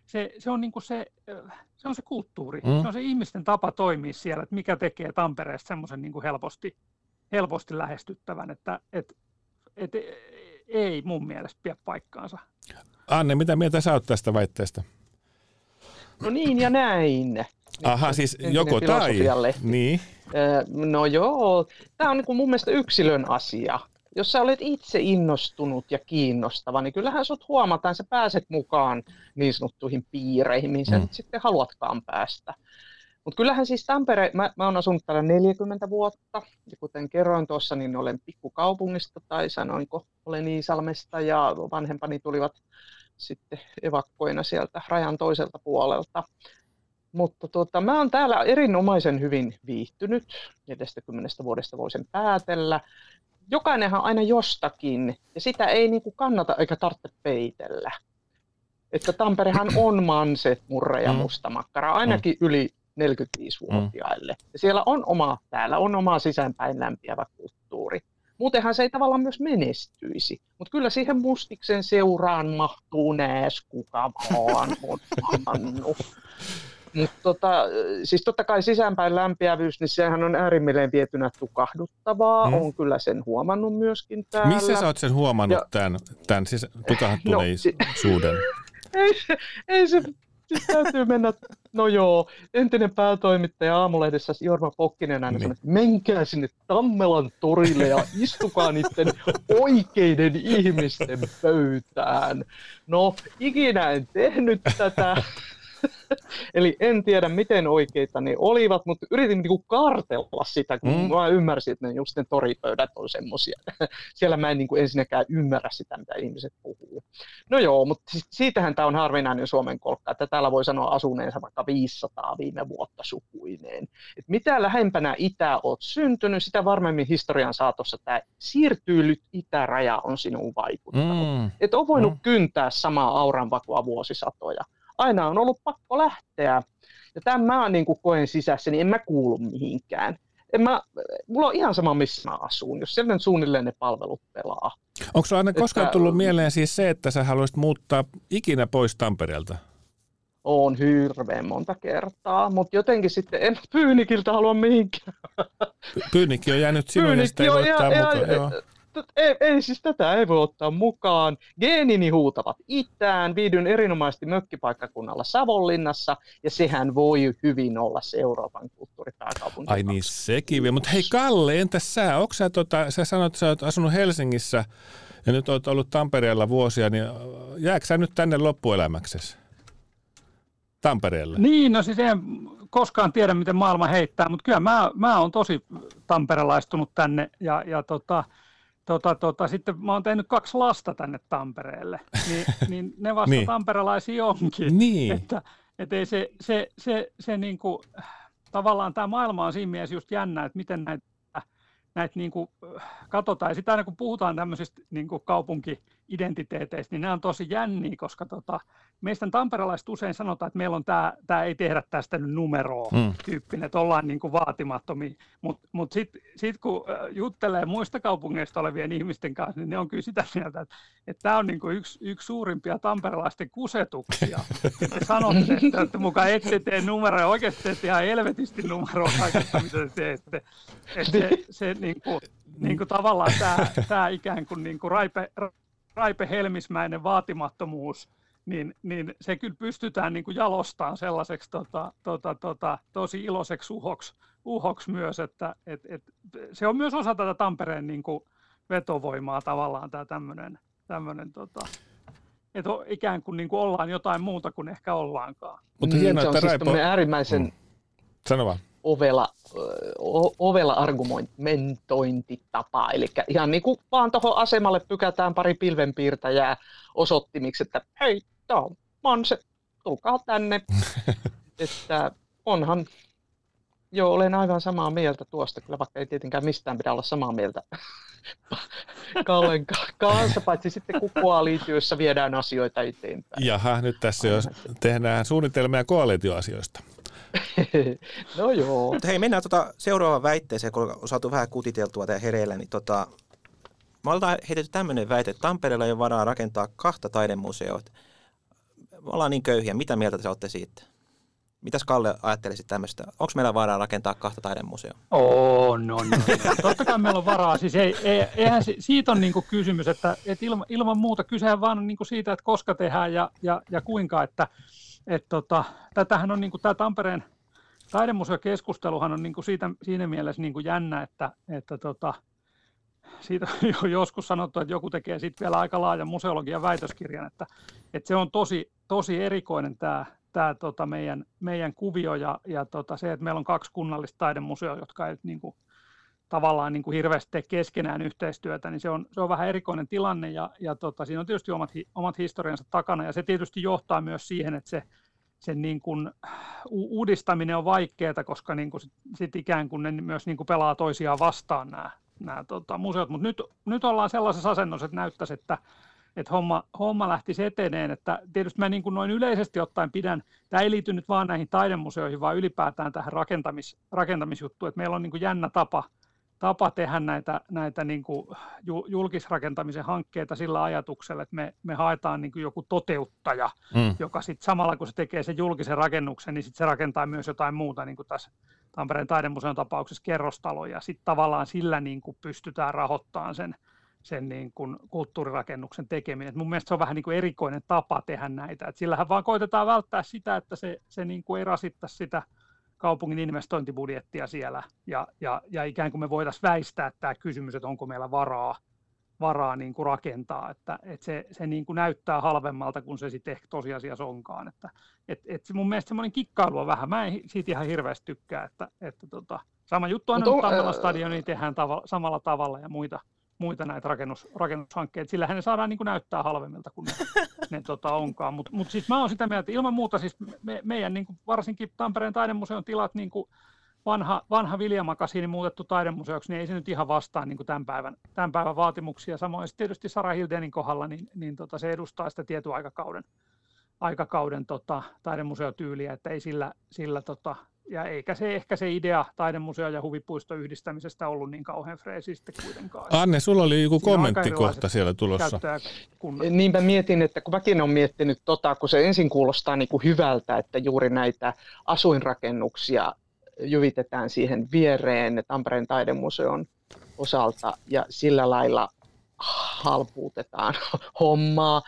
se, se, on niin kuin se, äh, se on se kulttuuri, Mm. se on se ihmisten tapa toimia siellä, että mikä tekee Tampereesta semmoisen niin kuin helposti, helposti lähestyttävän, että et, et, ei mun mielestä pidä paikkaansa. Anne, mitä mieltä sä oot tästä väitteestä? No niin ja näin. Aha, siis joko tai. Niin. Ö, No joo, tämä on niin kuin mun mielestä yksilön asia. Jos sä olet itse innostunut ja kiinnostava, niin kyllähän sut huomataan, sä pääset mukaan niin sanottuihin piireihin, mihin sä Mm. nyt sitten haluatkaan päästä. Mutta kyllähän siis Tampere, mä, mä oon asunut täällä 40 vuotta, ja kuten kerroin tuossa, niin olen pikkukaupungista, tai sanoinko, olen Iisalmesta, ja vanhempani tulivat sitten evakkoina sieltä rajan toiselta puolelta. Mutta tuota, mä oon täällä erinomaisen hyvin viihtynyt, 40 vuodesta voisin päätellä. Jokainenhan aina jostakin, ja sitä ei niinku kannata eikä tarvitse peitellä. Että Tamperehan on manse, murre ja Mm. mustamakkara, ainakin yli 45-vuotiaille. Ja siellä on oma, täällä on oma sisäänpäin lämpiävä kulttuuri. Muutenhan se ei tavallaan myös menestyisi. Mutta kyllä siihen mustiksen seuraan mahtuu nääs kuka vaan on. Mutta tota, siis totta kai sisäänpäin lämpiävyys, niin sehän on äärimmilleen vietynä tukahduttavaa. Mm. On kyllä sen huomannut myöskin täällä. Missä sä oot sen huomannut, Ja- tämän, tämän siis tukahtuneisuuden? ei, se- ei se, siis täytyy mennä, no joo, entinen päätoimittaja aamulehdessä Jorma Pokkinen aina Niin. sanoi, että menkää sinne Tammelan torille ja istukaa niiden oikeiden ihmisten pöytään. No, ikinä en tehnyt tätä. Eli en tiedä, miten oikeita ne olivat, mutta yritin niinku kartella sitä, kun Mm. mä ymmärsin, että ne just ne toripöydät on semmoisia. Siellä mä en niinku ensinnäkään ymmärrä sitä, mitä ihmiset puhuu. No joo, mutta siitähän tämä on harvinainen Suomen kolkka, että täällä voi sanoa asuneensa vaikka 500 viime vuotta sukuineen. Et mitä lähempänä itää oot syntynyt, sitä varmemmin historian saatossa tämä siirtyylyt itäraja on sinuun vaikuttanut. Mm. Et on voinut mm. kyntää samaa auranvakua vuosisatoja. Aina on ollut pakko lähteä. Ja tämän mä niin koen sisässä, niin en mä kuulu mihinkään. En mä, mulla on ihan sama, missä mä asun, jos siellä nyt suunnilleen ne palvelut pelaa. Onko sulla aina koskaan Että- tullut mieleen siis se, että sä haluaisit muuttaa ikinä pois Tampereelta? On hirveän monta kertaa, mutta jotenkin sitten en Pyynikiltä halua mihinkään. Py- Pyynikki on jäänyt sinulle ja sitä ei voi mukaan. Ei, ei, siis tätä ei voi ottaa mukaan. Geenini huutavat itään, viidyn erinomaisesti mökkipaikkakunnalla Savonlinnassa, ja sehän voi hyvin olla se Euroopan kulttuuripääkaupunki. Ai niin, sekin vielä. Mutta hei Kalle, entäs sä? Onko sä, tota, sä sanoit, että sä oot asunut Helsingissä ja nyt oot ollut Tampereella vuosia, niin jääkö sä nyt tänne loppuelämäksesi? Tampereelle? Niin, no siis en koskaan tiedä, miten maailma heittää, mutta kyllä mä, mä oon tosi tamperelaistunut tänne ja, ja tota, tota, tota, sitten mä oon tehnyt kaksi lasta tänne Tampereelle, niin, niin ne vasta Niin. niin. tamperelaisia onkin. Niin. Että, et ei se, se, se, se niinku, tavallaan tämä maailma on siinä mielessä just jännä, että miten näitä näitä niin kuin, katsotaan. Ja sitten aina kun puhutaan tämmöisistä niin kuin kaupunki-identiteeteistä, niin nämä on tosi jänniä, koska tota, meistä tamperelaiset usein sanotaan, että meillä on tämä, tämä ei tehdä tästä nyt numeroa mm. tyyppinen, että ollaan niin kuin vaatimattomia. Mutta mut, mut sitten sit kun juttelee muista kaupungeista olevien ihmisten kanssa, niin ne on kyllä sitä mieltä, että, että tämä on niin kuin yksi, yksi suurimpia tamperelaisten kusetuksia. että sanotte, että, että mukaan ette tee numeroja, oikeasti teette ihan helvetisti numeroa kaikesta, mitä te teette. Että se, se niin kuin, niin kuin tavallaan tämä, tämä ikään kuin, niin kuin raipe, raipe helmismäinen vaatimattomuus, niin, niin se kyllä pystytään niin kuin jalostamaan sellaiseksi tota, tota, tota, tosi iloiseksi uhoksi, uhoksi myös, että et, et, se on myös osa tätä Tampereen niin kuin vetovoimaa tavallaan tämä tämmöinen, tämmöinen tota, että ikään kuin, niin kuin ollaan jotain muuta kuin ehkä ollaankaan. Mutta mm, hienoa, se on että siis Raipo... äärimmäisen mm. Sano vaan. Ovela, o, ovela argumentointitapa. Eli ihan niin kuin vaan tuohon asemalle pykätään pari pilvenpiirtäjää osoittimiksi, että hei, tämä on se, tulkaa tänne. että onhan, joo, olen aivan samaa mieltä tuosta, kyllä vaikka ei tietenkään mistään pidä olla samaa mieltä Kallen kanssa, paitsi sitten kun koalitioissa viedään asioita eteenpäin. Jaha, nyt tässä jo tehdään suunnitelmia koalitioasioista. No joo. Mutta hei, mennään tuota seuraavaan väitteeseen, kun on saatu vähän kutiteltua tämä hereillä, niin tota, me ollaan heitetty tämmöinen väite, että Tampereella ei ole varaa rakentaa kahta taidemuseoita. Me ollaan niin köyhiä. Mitä mieltä te olette siitä? Mitäs Kalle ajattelisit tämmöistä? Onko meillä varaa rakentaa kahta taidemuseoa? On, on, on. Totta kai meillä on varaa. Siis ei, ei, eihän se, siitä on niinku kysymys, että, että ilman, ilman muuta kysehän vaan on niinku siitä, että koska tehdään ja, ja, ja kuinka. Että, et tota, tätähän on niinku, tämä Tampereen taidemuseokeskusteluhan on niinku siitä, siinä mielessä niinku jännä, että, että tota, siitä on joskus sanottu, että joku tekee sitten vielä aika laajan museologian väitöskirjan, että, että se on tosi, tosi erikoinen tämä, tämä tota meidän, meidän kuvio ja, ja tota se, että meillä on kaksi kunnallista taidemuseoa, jotka ei niin kuin, tavallaan niin kuin hirveästi tee keskenään yhteistyötä, niin se on, se on vähän erikoinen tilanne ja, ja tota, siinä on tietysti omat, omat historiansa takana ja se tietysti johtaa myös siihen, että se, sen niin kuin uudistaminen on vaikeaa, koska niin kuin sit, sit ikään kuin ne myös niin kuin pelaa toisiaan vastaan nämä, nämä tota, museot, mutta nyt, nyt ollaan sellaisessa asennossa, että näyttäisi, että, että homma, homma lähtisi eteneen, että tietysti mä niin kuin noin yleisesti ottaen pidän, tämä ei liity nyt vaan näihin taidemuseoihin, vaan ylipäätään tähän rakentamis, rakentamisjuttuun, että meillä on niin kuin jännä tapa – tapa tehdä näitä, näitä niin kuin julkisrakentamisen hankkeita sillä ajatuksella, että me, me haetaan niin kuin joku toteuttaja, mm. joka sitten samalla kun se tekee sen julkisen rakennuksen, niin sitten se rakentaa myös jotain muuta, niin kuin tässä Tampereen taidemuseon tapauksessa kerrostaloja. Sitten tavallaan sillä niin kuin pystytään rahoittamaan sen, sen niin kuin kulttuurirakennuksen tekeminen. Et mun mielestä se on vähän niin kuin erikoinen tapa tehdä näitä. Et sillähän vaan koitetaan välttää sitä, että se, se niin kuin ei rasittaisi sitä – kaupungin investointibudjettia siellä. Ja, ja, ja ikään kuin me voitaisiin väistää tämä kysymys, että onko meillä varaa, varaa niin kuin rakentaa, että, että se, se niin kuin näyttää halvemmalta kuin se sitten ehkä tosiasiassa onkaan. Että, et, et mun mielestä semmoinen kikkailu on vähän, mä en siitä ihan hirveästi tykkää, että, että tota, sama juttu on, että Tammela stadioni tehdään tava, samalla tavalla ja muita, muita näitä rakennus, rakennushankkeita. Sillähän ne saadaan niin kuin näyttää halvemmilta kuin ne, ne tota onkaan. Mutta mut siis mä oon sitä mieltä, että ilman muuta siis me, meidän niin kuin varsinkin Tampereen taidemuseon tilat niin kuin vanha, vanha Viljamakasiini muutettu taidemuseoksi, niin ei se nyt ihan vastaa niin kuin tämän, päivän, tämän päivän vaatimuksia. Samoin tietysti Sara Hildenin kohdalla, niin, niin tota, se edustaa sitä tietyn aikakauden, aikakauden tota, taidemuseotyyliä, että ei sillä, sillä tota, ja eikä se ehkä se idea taidemuseo ja huvipuisto yhdistämisestä ollut niin kauhean freesi sitten kuitenkaan. Anne, sulla oli joku kommenttikohta siellä tulossa. Kun... Niinpä mietin, että kun mäkin olen miettinyt, tota, kun se ensin kuulostaa niin kuin hyvältä, että juuri näitä asuinrakennuksia jyvitetään siihen viereen Tampereen taidemuseon osalta ja sillä lailla halpuutetaan hommaa,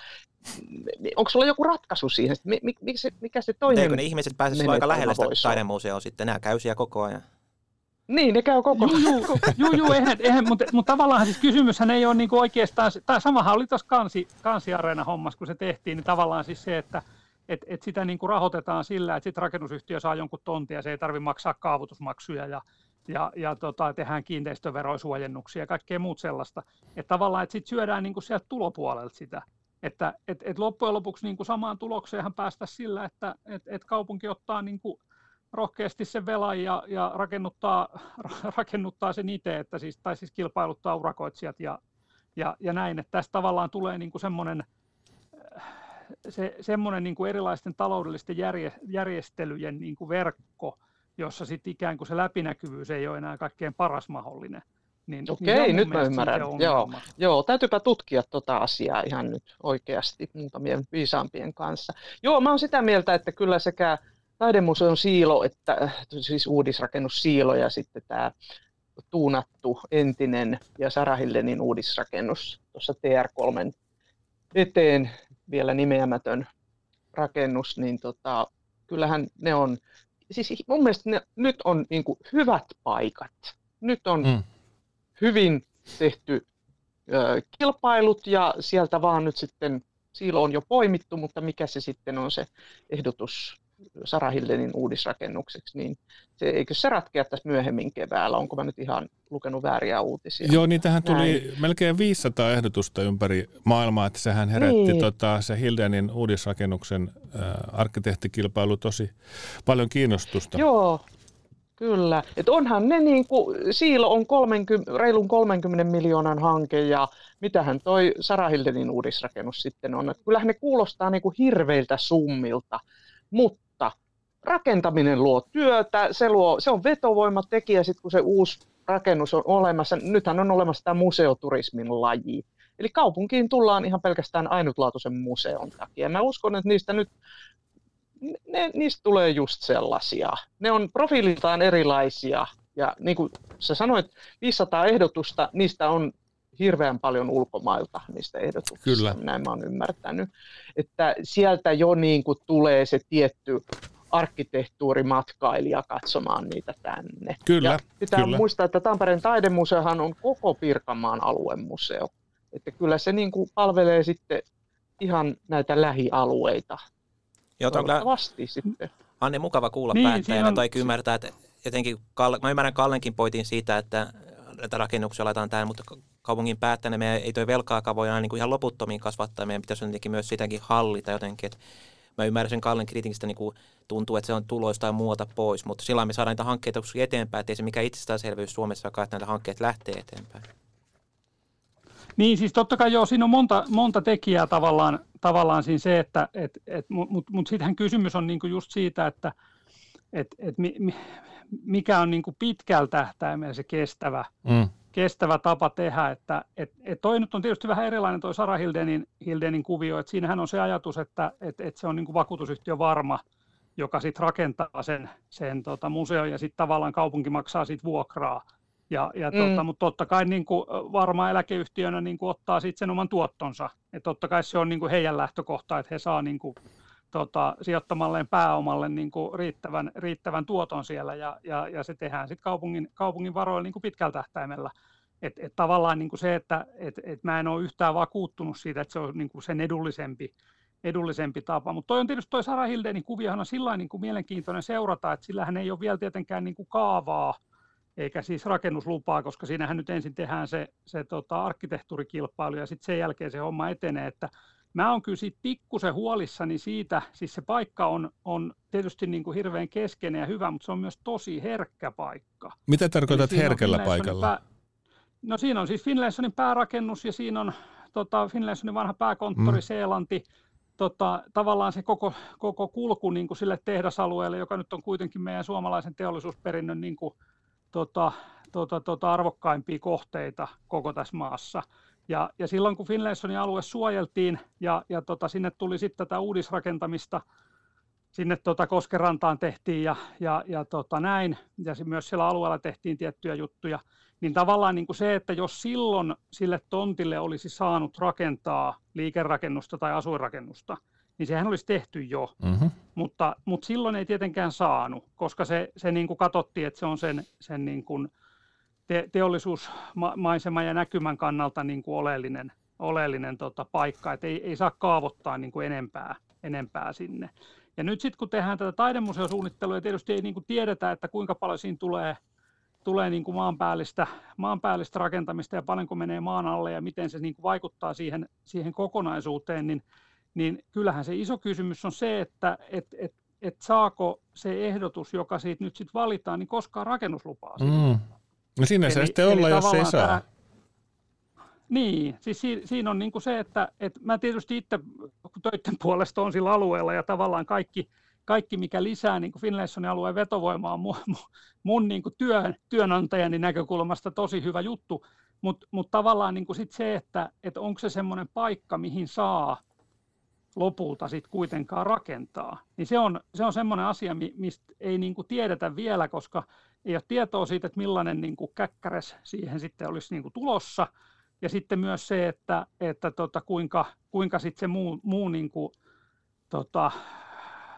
onko sulla joku ratkaisu siihen? Mikä se, mikä se toinen Eikö ne ihmiset pääsisivät aika lähellä sitä taidemuseoa sitten? Nämä käy siellä koko ajan. Niin, ne käy koko ajan. Joo, joo, joo eihän, eihän, mutta, mutta tavallaan siis kysymyshän ei ole niinku oikeastaan, tai samahan oli tuossa kansi, kansiareena hommassa, kun se tehtiin, niin tavallaan siis se, että et, et sitä niinku rahoitetaan sillä, että sitten rakennusyhtiö saa jonkun tontin ja se ei tarvitse maksaa kaavoitusmaksuja ja, ja, ja tota, tehdään kiinteistöveroisuojennuksia ja kaikkea muut sellaista. Että tavallaan, että sitten syödään niinku sieltä tulopuolelta sitä. Että et, et loppujen lopuksi niin kuin samaan tulokseen päästä sillä, että et, et kaupunki ottaa niin kuin rohkeasti sen velan ja, ja rakennuttaa, rakennuttaa sen itse, että siis, tai siis kilpailuttaa urakoitsijat ja, ja, ja näin, että tästä tavallaan tulee niin kuin semmoinen, se, semmoinen niin kuin erilaisten taloudellisten järje, järjestelyjen niin kuin verkko, jossa sitten ikään kuin se läpinäkyvyys ei ole enää kaikkein paras mahdollinen. Niin, Okei, niin nyt mä ymmärrän. Joo, joo, täytyypä tutkia tuota asiaa ihan nyt oikeasti muutamien viisaampien kanssa. Joo, mä oon sitä mieltä, että kyllä sekä taidemuseon siilo, että, siis uudisrakennus siilo ja sitten tämä tuunattu entinen ja Sarahillenin uudisrakennus tuossa TR3 eteen vielä nimeämätön rakennus, niin tota, kyllähän ne on, siis mun mielestä ne, nyt on niin kuin hyvät paikat. Nyt on mm. Hyvin tehty ö, kilpailut ja sieltä vaan nyt sitten siilo on jo poimittu, mutta mikä se sitten on se ehdotus Sarahillenin uudisrakennukseksi, niin se, eikö se ratkea tässä myöhemmin keväällä? Onko mä nyt ihan lukenut vääriä uutisia? Joo, niin tähän tuli Näin. melkein 500 ehdotusta ympäri maailmaa, että sehän herätti niin. tota, se Hildenin uudisrakennuksen äh, arkkitehtikilpailu tosi paljon kiinnostusta. Joo, Kyllä. Et onhan ne niin kuin, Siilo on 30, reilun 30 miljoonan hanke ja mitähän toi Sarahildenin uudisrakennus sitten on. Et kyllähän ne kuulostaa niin kuin hirveiltä summilta, mutta rakentaminen luo työtä, se, luo, se on vetovoimatekijä sitten kun se uusi rakennus on olemassa. Nythän on olemassa tämä museoturismin laji. Eli kaupunkiin tullaan ihan pelkästään ainutlaatuisen museon takia. Mä uskon, että niistä nyt ne, niistä tulee just sellaisia. Ne on profiililtaan erilaisia. Ja niin kuin sä sanoit, 500 ehdotusta, niistä on hirveän paljon ulkomailta niistä ehdotuksista. Kyllä. Näin mä oon ymmärtänyt. Että sieltä jo niin kuin tulee se tietty arkkitehtuurimatkailija katsomaan niitä tänne. Kyllä, ja pitää kyllä. muistaa, että Tampereen taidemuseohan on koko Pirkanmaan aluemuseo. Että kyllä se niin kuin palvelee sitten ihan näitä lähialueita. Joo, on kyllä sitten. Anne, mukava kuulla niin, päättäjänä on... tai ymmärtää, että jotenkin, mä ymmärrän Kallenkin poitin siitä, että että rakennuksia laitetaan tähän, mutta kaupungin päättäjänä me ei toi velkaakaan voi aina niin kuin ihan loputtomiin kasvattaa. Meidän pitäisi jotenkin myös sitäkin hallita jotenkin, että mä ymmärrän sen Kallen kritiikistä, niin kuin tuntuu, että se on tuloista ja muuta pois, mutta silloin me saadaan niitä hankkeita eteenpäin, ettei se mikä itsestäänselvyys Suomessa, että näitä hankkeet lähtee eteenpäin. Niin, siis totta kai joo, siinä on monta, monta tekijää tavallaan, tavallaan siinä se, että et, et, mutta mut, mut sittenhän kysymys on niinku just siitä, että et, et mi, mi, mikä on niinku pitkällä tähtäimellä se kestävä, mm kestävä tapa tehdä, että et, et toi nyt on tietysti vähän erilainen toi Sara Hildenin, Hildenin kuvio, että siinähän on se ajatus, että et, et se on niin kuin vakuutusyhtiö varma, joka sitten rakentaa sen, sen tota, museon ja sitten tavallaan kaupunki maksaa siitä vuokraa. Ja, ja mm. tota, mutta totta kai niin kuin varma eläkeyhtiönä niin kuin ottaa sitten sen oman tuottonsa. Et totta kai se on niin kuin heidän lähtökohta, että he saa niin kuin tota, sijoittamalleen pääomalle niin kuin riittävän, riittävän tuoton siellä ja, ja, ja se tehdään sitten kaupungin, kaupungin varoilla niin kuin pitkällä tähtäimellä. Et, et tavallaan niin kuin se, että et, et mä en ole yhtään vakuuttunut siitä, että se on niin kuin sen edullisempi, edullisempi tapa. Mutta toi on tietysti toi Sara Hildenin kuviohan on sillä niin kuin mielenkiintoinen seurata, että sillähän ei ole vielä tietenkään niin kuin kaavaa, eikä siis rakennuslupaa, koska siinähän nyt ensin tehdään se, se tota, arkkitehtuurikilpailu ja sitten sen jälkeen se homma etenee, että Mä oon kyllä siitä pikkusen huolissani siitä, siis se paikka on, on tietysti niin kuin hirveän keskeinen ja hyvä, mutta se on myös tosi herkkä paikka. Mitä tarkoitat herkällä paikalla? Pää, no siinä on siis Finlaysonin päärakennus ja siinä on tota, Finlaysonin vanha pääkonttori mm. Seelanti, tota, tavallaan se koko, koko kulku niin kuin sille tehdasalueelle, joka nyt on kuitenkin meidän suomalaisen teollisuusperinnön niin kuin, tota, tota, tota, arvokkaimpia kohteita koko tässä maassa. Ja, ja silloin kun Finlaysonin alue suojeltiin ja, ja tota, sinne tuli sitten tätä uudisrakentamista, sinne tota Koskerantaan tehtiin ja, ja, ja tota näin, ja myös siellä alueella tehtiin tiettyjä juttuja, niin tavallaan niin kuin se, että jos silloin sille tontille olisi saanut rakentaa liikerakennusta tai asuinrakennusta, niin sehän olisi tehty jo, mm-hmm. mutta, mutta silloin ei tietenkään saanut, koska se, se niin kuin katsottiin, että se on sen, sen niin kuin te- teollisuusmaisema ja näkymän kannalta niin kuin oleellinen, oleellinen tota, paikka, että ei, ei saa kaavoittaa niin kuin enempää, enempää sinne. Ja nyt sitten kun tehdään tätä taidemuseosuunnittelua, ja tietysti ei niin kuin tiedetä, että kuinka paljon siinä tulee, tulee niin kuin maanpäällistä, maanpäällistä rakentamista ja paljonko menee maan alle ja miten se niin kuin vaikuttaa siihen, siihen kokonaisuuteen, niin, niin kyllähän se iso kysymys on se, että et, et et saako se ehdotus, joka siitä nyt sitten valitaan, niin koskaan rakennuslupaa. Mm. No siinä se sitten olla, jos ei saa. Tämä, niin, siis siinä, siinä on niin kuin se, että, että mä tietysti itse töiden puolesta on sillä alueella ja tavallaan kaikki, kaikki mikä lisää niin kuin Finlaysonin alueen vetovoimaa on mun, mun niin kuin työn, työnantajani näkökulmasta tosi hyvä juttu, mutta mut tavallaan niin kuin sit se, että, että onko se semmoinen paikka, mihin saa lopulta sit kuitenkaan rakentaa, niin se on, se on semmoinen asia, mistä ei niin kuin tiedetä vielä, koska ei ole tietoa siitä, että millainen niin kuin käkkäres siihen sitten olisi niin kuin tulossa, ja sitten myös se, että, että tota, kuinka, kuinka sitten se muu, muu niin kuin, tota,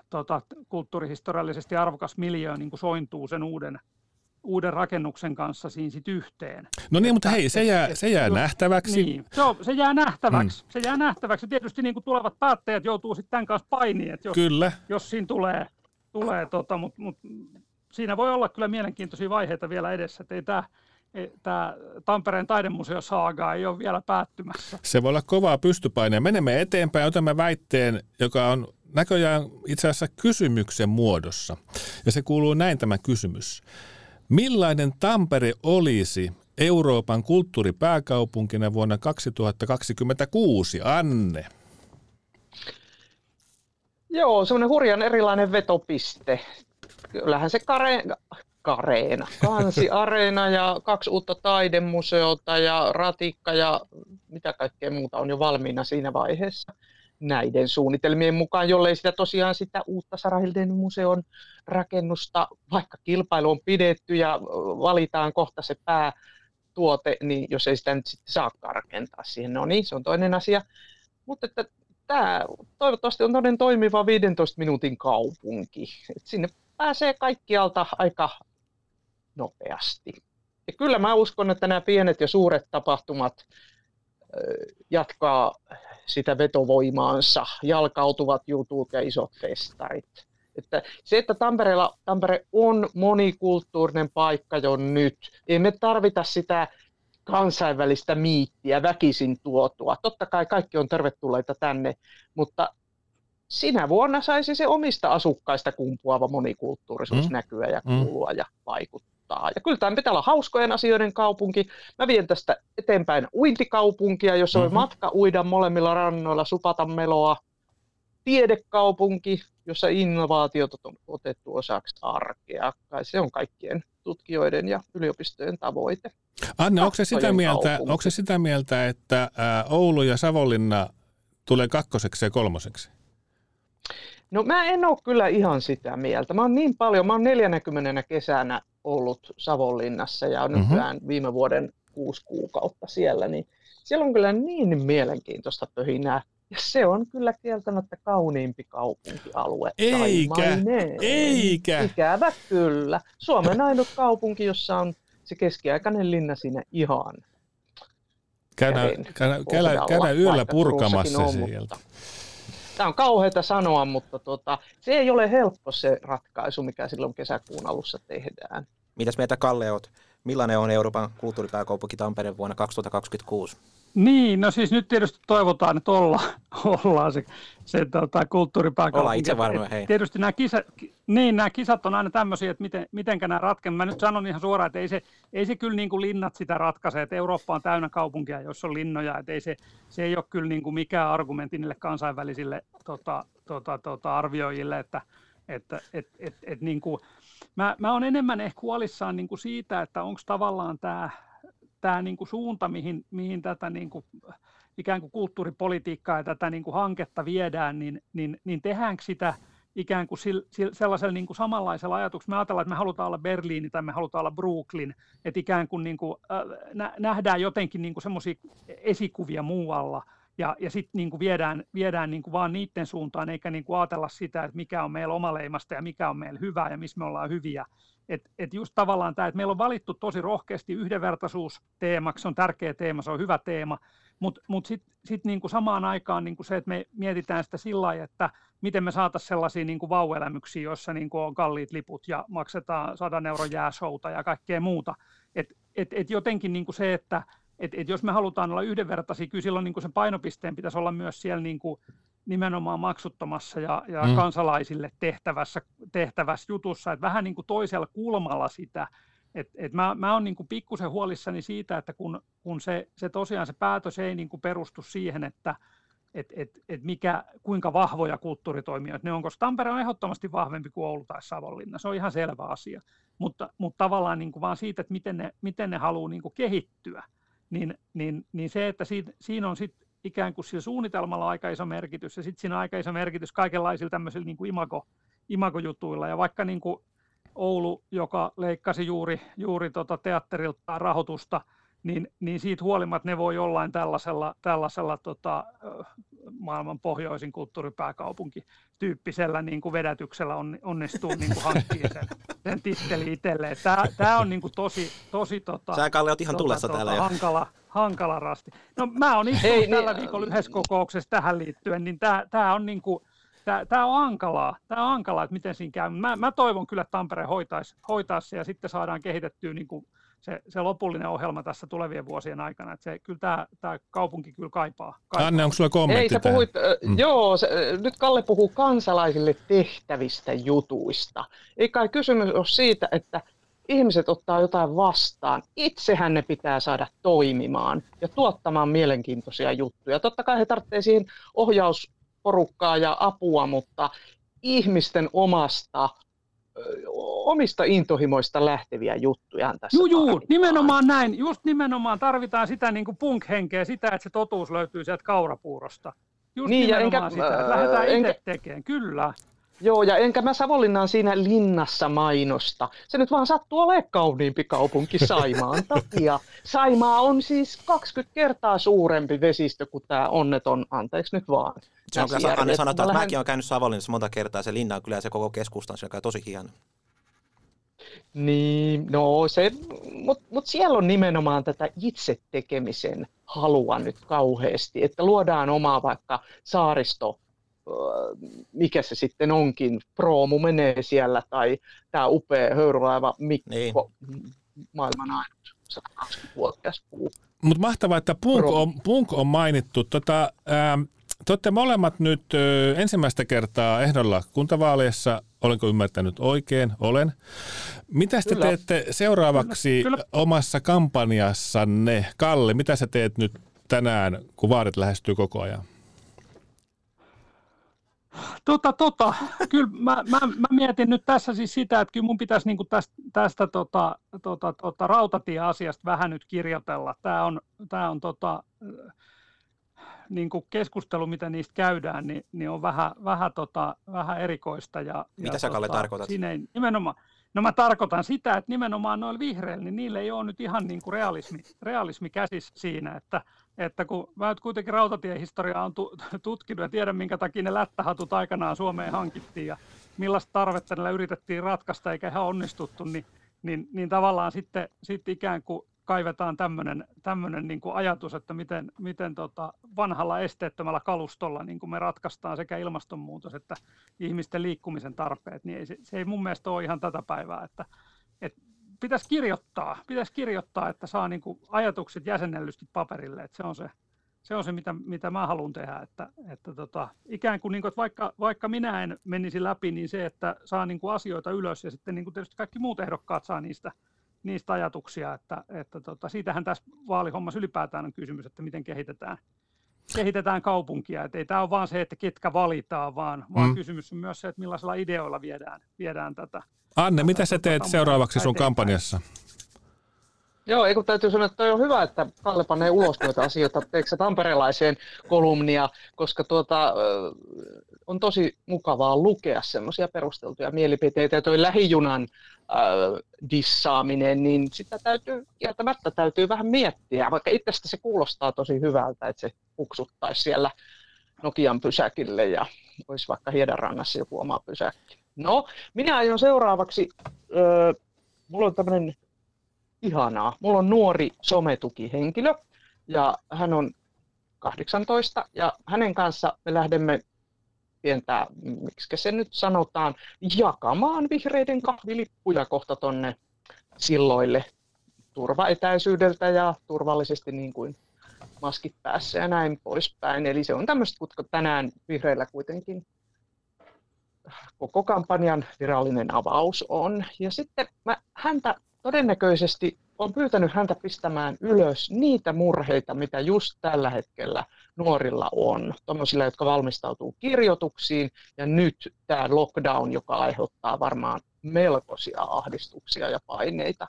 tota, kulttuurihistoriallisesti arvokas miljöö niin kuin sointuu sen uuden, uuden rakennuksen kanssa siinä sit yhteen. No niin, mutta hei, se jää, se jää nähtäväksi. Niin, se, on, se jää nähtäväksi. Mm. Se jää nähtäväksi. Tietysti niin kuin tulevat päättäjät joutuu sitten tämän kanssa painiin, jos, Kyllä. jos siinä tulee, tulee tota, mutta mut, siinä voi olla kyllä mielenkiintoisia vaiheita vielä edessä, että ei tämä tämä Tampereen taidemuseo saaga ei ole vielä päättymässä. Se voi olla kovaa pystypainea. Menemme eteenpäin, otamme väitteen, joka on näköjään itse asiassa kysymyksen muodossa. Ja se kuuluu näin tämä kysymys. Millainen Tampere olisi Euroopan kulttuuripääkaupunkina vuonna 2026, Anne? Joo, semmoinen hurjan erilainen vetopiste. Kyllähän se kare, Kareena, Kansi-areena ja kaksi uutta taidemuseota ja ratikka ja mitä kaikkea muuta on jo valmiina siinä vaiheessa näiden suunnitelmien mukaan, jollei sitä tosiaan sitä uutta Sarahilden museon rakennusta, vaikka kilpailu on pidetty ja valitaan kohta se päätuote, niin jos ei sitä nyt sitten saakaan rakentaa siihen, no niin, se on toinen asia. Mutta että tämä toivottavasti on toden toimiva 15 minuutin kaupunki. Et sinne pääsee kaikkialta aika nopeasti. Ja kyllä mä uskon, että nämä pienet ja suuret tapahtumat jatkaa sitä vetovoimaansa, jalkautuvat jutut ja isot festarit. Että se, että Tampereella, Tampere on monikulttuurinen paikka jo nyt, ei me tarvita sitä kansainvälistä miittiä väkisin tuotua. Totta kai kaikki on tervetulleita tänne, mutta sinä vuonna saisi se omista asukkaista kumpuava monikulttuurisuus mm. näkyä ja mm. kuulua mm. ja vaikuttaa auttaa. Ja kyllä tämä pitää olla hauskojen asioiden kaupunki. Mä vien tästä eteenpäin uintikaupunkia, jossa mm-hmm. voi matka uida molemmilla rannoilla, supata meloa. Tiedekaupunki, jossa innovaatiot on otettu osaksi arkea. Kai se on kaikkien tutkijoiden ja yliopistojen tavoite. Anne, onko se, sitä mieltä, onko se sitä mieltä, että Oulu ja Savonlinna tulee kakkoseksi ja kolmoseksi? No mä en ole kyllä ihan sitä mieltä. Mä oon niin paljon, mä oon 40 kesänä ollut Savonlinnassa ja on mm-hmm. nykyään viime vuoden kuusi kuukautta siellä, niin siellä on kyllä niin mielenkiintoista pöhinää. Ja se on kyllä kieltämättä kauniimpi kaupunkialue. Eikä, Taimainen. eikä. Ikävä kyllä. Suomen ainut kaupunki, jossa on se keskiaikainen linna siinä ihan Käydään, käydään, käydään, käydään yöllä purkamassa sieltä. Mutta Tämä on kauheita sanoa, mutta tota, se ei ole helppo se ratkaisu, mikä silloin kesäkuun alussa tehdään. Mitäs meitä Kalle oot? Millainen on Euroopan kulttuuripääkaupunki Tampere vuonna 2026? Niin, no siis nyt tietysti toivotaan, että olla, ollaan se, se tota, kulttuuripääkaupunki. Ollaan itse varmaan, hei. Tietysti nämä, kisa, niin, nämä kisat on aina tämmöisiä, että miten, mitenkä nämä ratkeavat. Mä nyt sanon ihan suoraan, että ei se, ei se kyllä niin kuin linnat sitä ratkaise, että Eurooppa on täynnä kaupunkia, joissa on linnoja, että ei se, se ei ole kyllä niin kuin mikään argumentti niille kansainvälisille tota, tota, tota, arvioijille, että että et, et, et, niin kuin, mä, mä olen enemmän ehkä huolissaan niin kuin siitä, että onko tavallaan tämä tämä niin kuin suunta, mihin, mihin tätä niin kuin, ikään kuin kulttuuripolitiikkaa ja tätä niin kuin hanketta viedään, niin, niin, niin tehdäänkö sitä ikään kuin sil, sil, sellaisella niin kuin samanlaisella ajatuksella. Me ajatellaan, että me halutaan olla Berliini tai me halutaan olla Brooklyn, että ikään kuin, niin kuin äh, nähdään jotenkin niin kuin semmoisia esikuvia muualla, ja, ja sitten niin viedään, viedään niin kuin vaan niiden suuntaan, eikä niin kuin ajatella sitä, että mikä on meillä omaleimasta ja mikä on meillä hyvää ja missä me ollaan hyviä. Että et just tavallaan tämä, että meillä on valittu tosi rohkeasti yhdenvertaisuus teemaksi, se on tärkeä teema, se on hyvä teema, mutta mut, mut sitten sit niinku samaan aikaan niinku se, että me mietitään sitä sillä lailla, että miten me saataisiin sellaisia niinku vauelämyksiä, joissa niinku on kalliit liput ja maksetaan 100 euron jääshouta ja kaikkea muuta. Et, et, et jotenkin niinku se, että et, et jos me halutaan olla yhdenvertaisia, kyllä silloin niinku sen painopisteen pitäisi olla myös siellä niinku nimenomaan maksuttomassa ja, ja mm. kansalaisille tehtävässä, tehtävässä jutussa, että vähän niin kuin toisella kulmalla sitä, et, et mä, mä oon niin pikkusen huolissani siitä, että kun, kun se, se tosiaan se päätös ei niin kuin perustu siihen, että et, et, et mikä, kuinka vahvoja kulttuuritoimijoita ne on, koska Tampere on ehdottomasti vahvempi kuin Oulu tai Savonlinna, se on ihan selvä asia, mutta, mutta tavallaan niin kuin vaan siitä, että miten ne, miten ne haluaa niin kuin kehittyä, niin, niin, niin se, että siitä, siinä on sitten ikään kuin sillä suunnitelmalla aika iso merkitys, ja sitten siinä on aika iso merkitys kaikenlaisilla tämmöisillä niin kuin imago, imagojutuilla, ja vaikka niin kuin Oulu, joka leikkasi juuri, juuri tota teatterilta rahoitusta, niin, niin siitä huolimatta ne voi jollain tällaisella, tällaisella tota, maailman pohjoisin kulttuuripääkaupunki tyyppisellä niin kuin vedätyksellä on, onnistuu niin kuin hankkimaan sen, sen titteli itselleen. Tämä, tämä on niin kuin tosi, tosi tota, Sä Kalle oot ihan tota, tulessa tota, täällä. Hankala, hankala rasti. No mä oon istunut Hei, tällä niin, viikolla yhdessä kokouksessa tähän liittyen, niin tämä, tämä on niin kuin, Tämä, on ankalaa, tämä on ankalaa, että miten siinä käy. Mä, mä toivon kyllä, että Tampere hoitaisi, hoitaisi se ja sitten saadaan kehitettyä niin kuin se, se lopullinen ohjelma tässä tulevien vuosien aikana. Että se, kyllä tämä, tämä kaupunki kyllä kaipaa. kaipaa. Anne, onko sulla kommentti Ei, sä puhuit, mm. Joo, se, nyt Kalle puhuu kansalaisille tehtävistä jutuista. Ei kai kysymys ole siitä, että ihmiset ottaa jotain vastaan. Itsehän ne pitää saada toimimaan ja tuottamaan mielenkiintoisia juttuja. Totta kai he tarvitsevat siihen ohjausporukkaa ja apua, mutta ihmisten omasta omista intohimoista lähteviä juttuja tässä Juu, juu nimenomaan näin. Just nimenomaan tarvitaan sitä niin kuin punk-henkeä, sitä, että se totuus löytyy sieltä kaurapuurosta. Just niin, nimenomaan ja enkä, sitä, että lähdetään enkä, itse tekemään, kyllä. Joo, ja enkä mä Savonlinnaan siinä linnassa mainosta. Se nyt vaan sattuu olemaan kauniimpi kaupunki Saimaan takia. Saimaa on siis 20 kertaa suurempi vesistö kuin tämä onneton, anteeksi nyt vaan. Se on kyllä, Anne sanotaan, että lähden... mäkin olen käynyt Savonlinnassa monta kertaa, se linna on kyllä se koko keskustan, se on tosi hieno. Niin, no se, mutta mut siellä on nimenomaan tätä itse tekemisen halua nyt kauheasti, että luodaan omaa vaikka saaristo mikä se sitten onkin, Proomu menee siellä, tai tämä upea höyrylaiva Mikko, niin. maailman ainut 120-vuotias puu. Mutta mahtavaa, että punk on, punk on mainittu. Tota, ää, te olette molemmat nyt ö, ensimmäistä kertaa ehdolla kuntavaaleissa. Olenko ymmärtänyt oikein? Olen. Mitä te Kyllä. teette seuraavaksi Kyllä. omassa kampanjassanne? Kalle, mitä sä teet nyt tänään, kun vaarit lähestyy koko ajan? Tota, tota, kyllä mä, mä, mä, mietin nyt tässä siis sitä, että kyllä mun pitäisi niin tästä, tästä tota, tota, tota, rautatieasiasta vähän nyt kirjoitella. Tämä on, tää on tota, niin kuin keskustelu, mitä niistä käydään, niin, niin on vähän, vähän, tota, vähän erikoista. Ja, mitä ja, sä Kalle tota, tarkoitat? Siinä ei, nimenomaan, No mä tarkoitan sitä, että nimenomaan noilla vihreillä, niin niillä ei ole nyt ihan niin kuin realismi, realismi käsissä siinä, että, että kun mä nyt kuitenkin rautatiehistoriaa on tutkinut ja tiedän, minkä takia ne lättähatut aikanaan Suomeen hankittiin ja millaista tarvetta niillä yritettiin ratkaista eikä ihan onnistuttu, niin, niin, niin tavallaan sitten, sitten ikään kuin kaivetaan tämmöinen, niin kuin ajatus, että miten, miten tota vanhalla esteettömällä kalustolla niin kuin me ratkaistaan sekä ilmastonmuutos että ihmisten liikkumisen tarpeet, niin ei, se, se ei mun mielestä ole ihan tätä päivää, että, että pitäisi kirjoittaa, pitäisi kirjoittaa, että saa niin kuin ajatukset jäsennellysti paperille, että se on se, se, on se mitä, mitä mä haluan tehdä, että, että tota, ikään kuin, niin kuin että vaikka, vaikka minä en menisi läpi, niin se, että saa niin kuin asioita ylös ja sitten niin kuin tietysti kaikki muut ehdokkaat saa niistä – niistä ajatuksia, että, että tota, siitähän tässä vaalihommassa ylipäätään on kysymys, että miten kehitetään, kehitetään kaupunkia. Että ei tämä ole vaan se, että ketkä valitaan, vaan, vaan mm. kysymys on myös se, että millaisilla ideoilla viedään, viedään tätä. Anne, mitä sä teet seuraavaksi sun kampanjassa? Joo, eikö täytyy sanoa, että toi on hyvä, että Kalle panee ulos noita asioita, teekö tamperelaiseen kolumnia, koska tuota, on tosi mukavaa lukea semmoisia perusteltuja mielipiteitä, ja toi lähijunan äh, dissaaminen, niin sitä täytyy, kieltämättä täytyy vähän miettiä, vaikka itsestä se kuulostaa tosi hyvältä, että se puksuttaisi siellä Nokian pysäkille ja olisi vaikka Hiedanrannassa joku oma pysäkki. No, minä aion seuraavaksi, äh, mulla on tämmöinen ihanaa, mulla on nuori sometukihenkilö, ja hän on 18, ja hänen kanssa me lähdemme pientä, miksi se nyt sanotaan, jakamaan vihreiden kahvilippuja kohta tonne silloille turvaetäisyydeltä ja turvallisesti niin kuin maskit päässä ja näin poispäin. Eli se on tämmöistä, kun tänään vihreillä kuitenkin koko kampanjan virallinen avaus on. Ja sitten mä häntä todennäköisesti on pyytänyt häntä pistämään ylös niitä murheita, mitä just tällä hetkellä nuorilla on, tuommoisilla, jotka valmistautuu kirjoituksiin, ja nyt tämä lockdown, joka aiheuttaa varmaan melkoisia ahdistuksia ja paineita,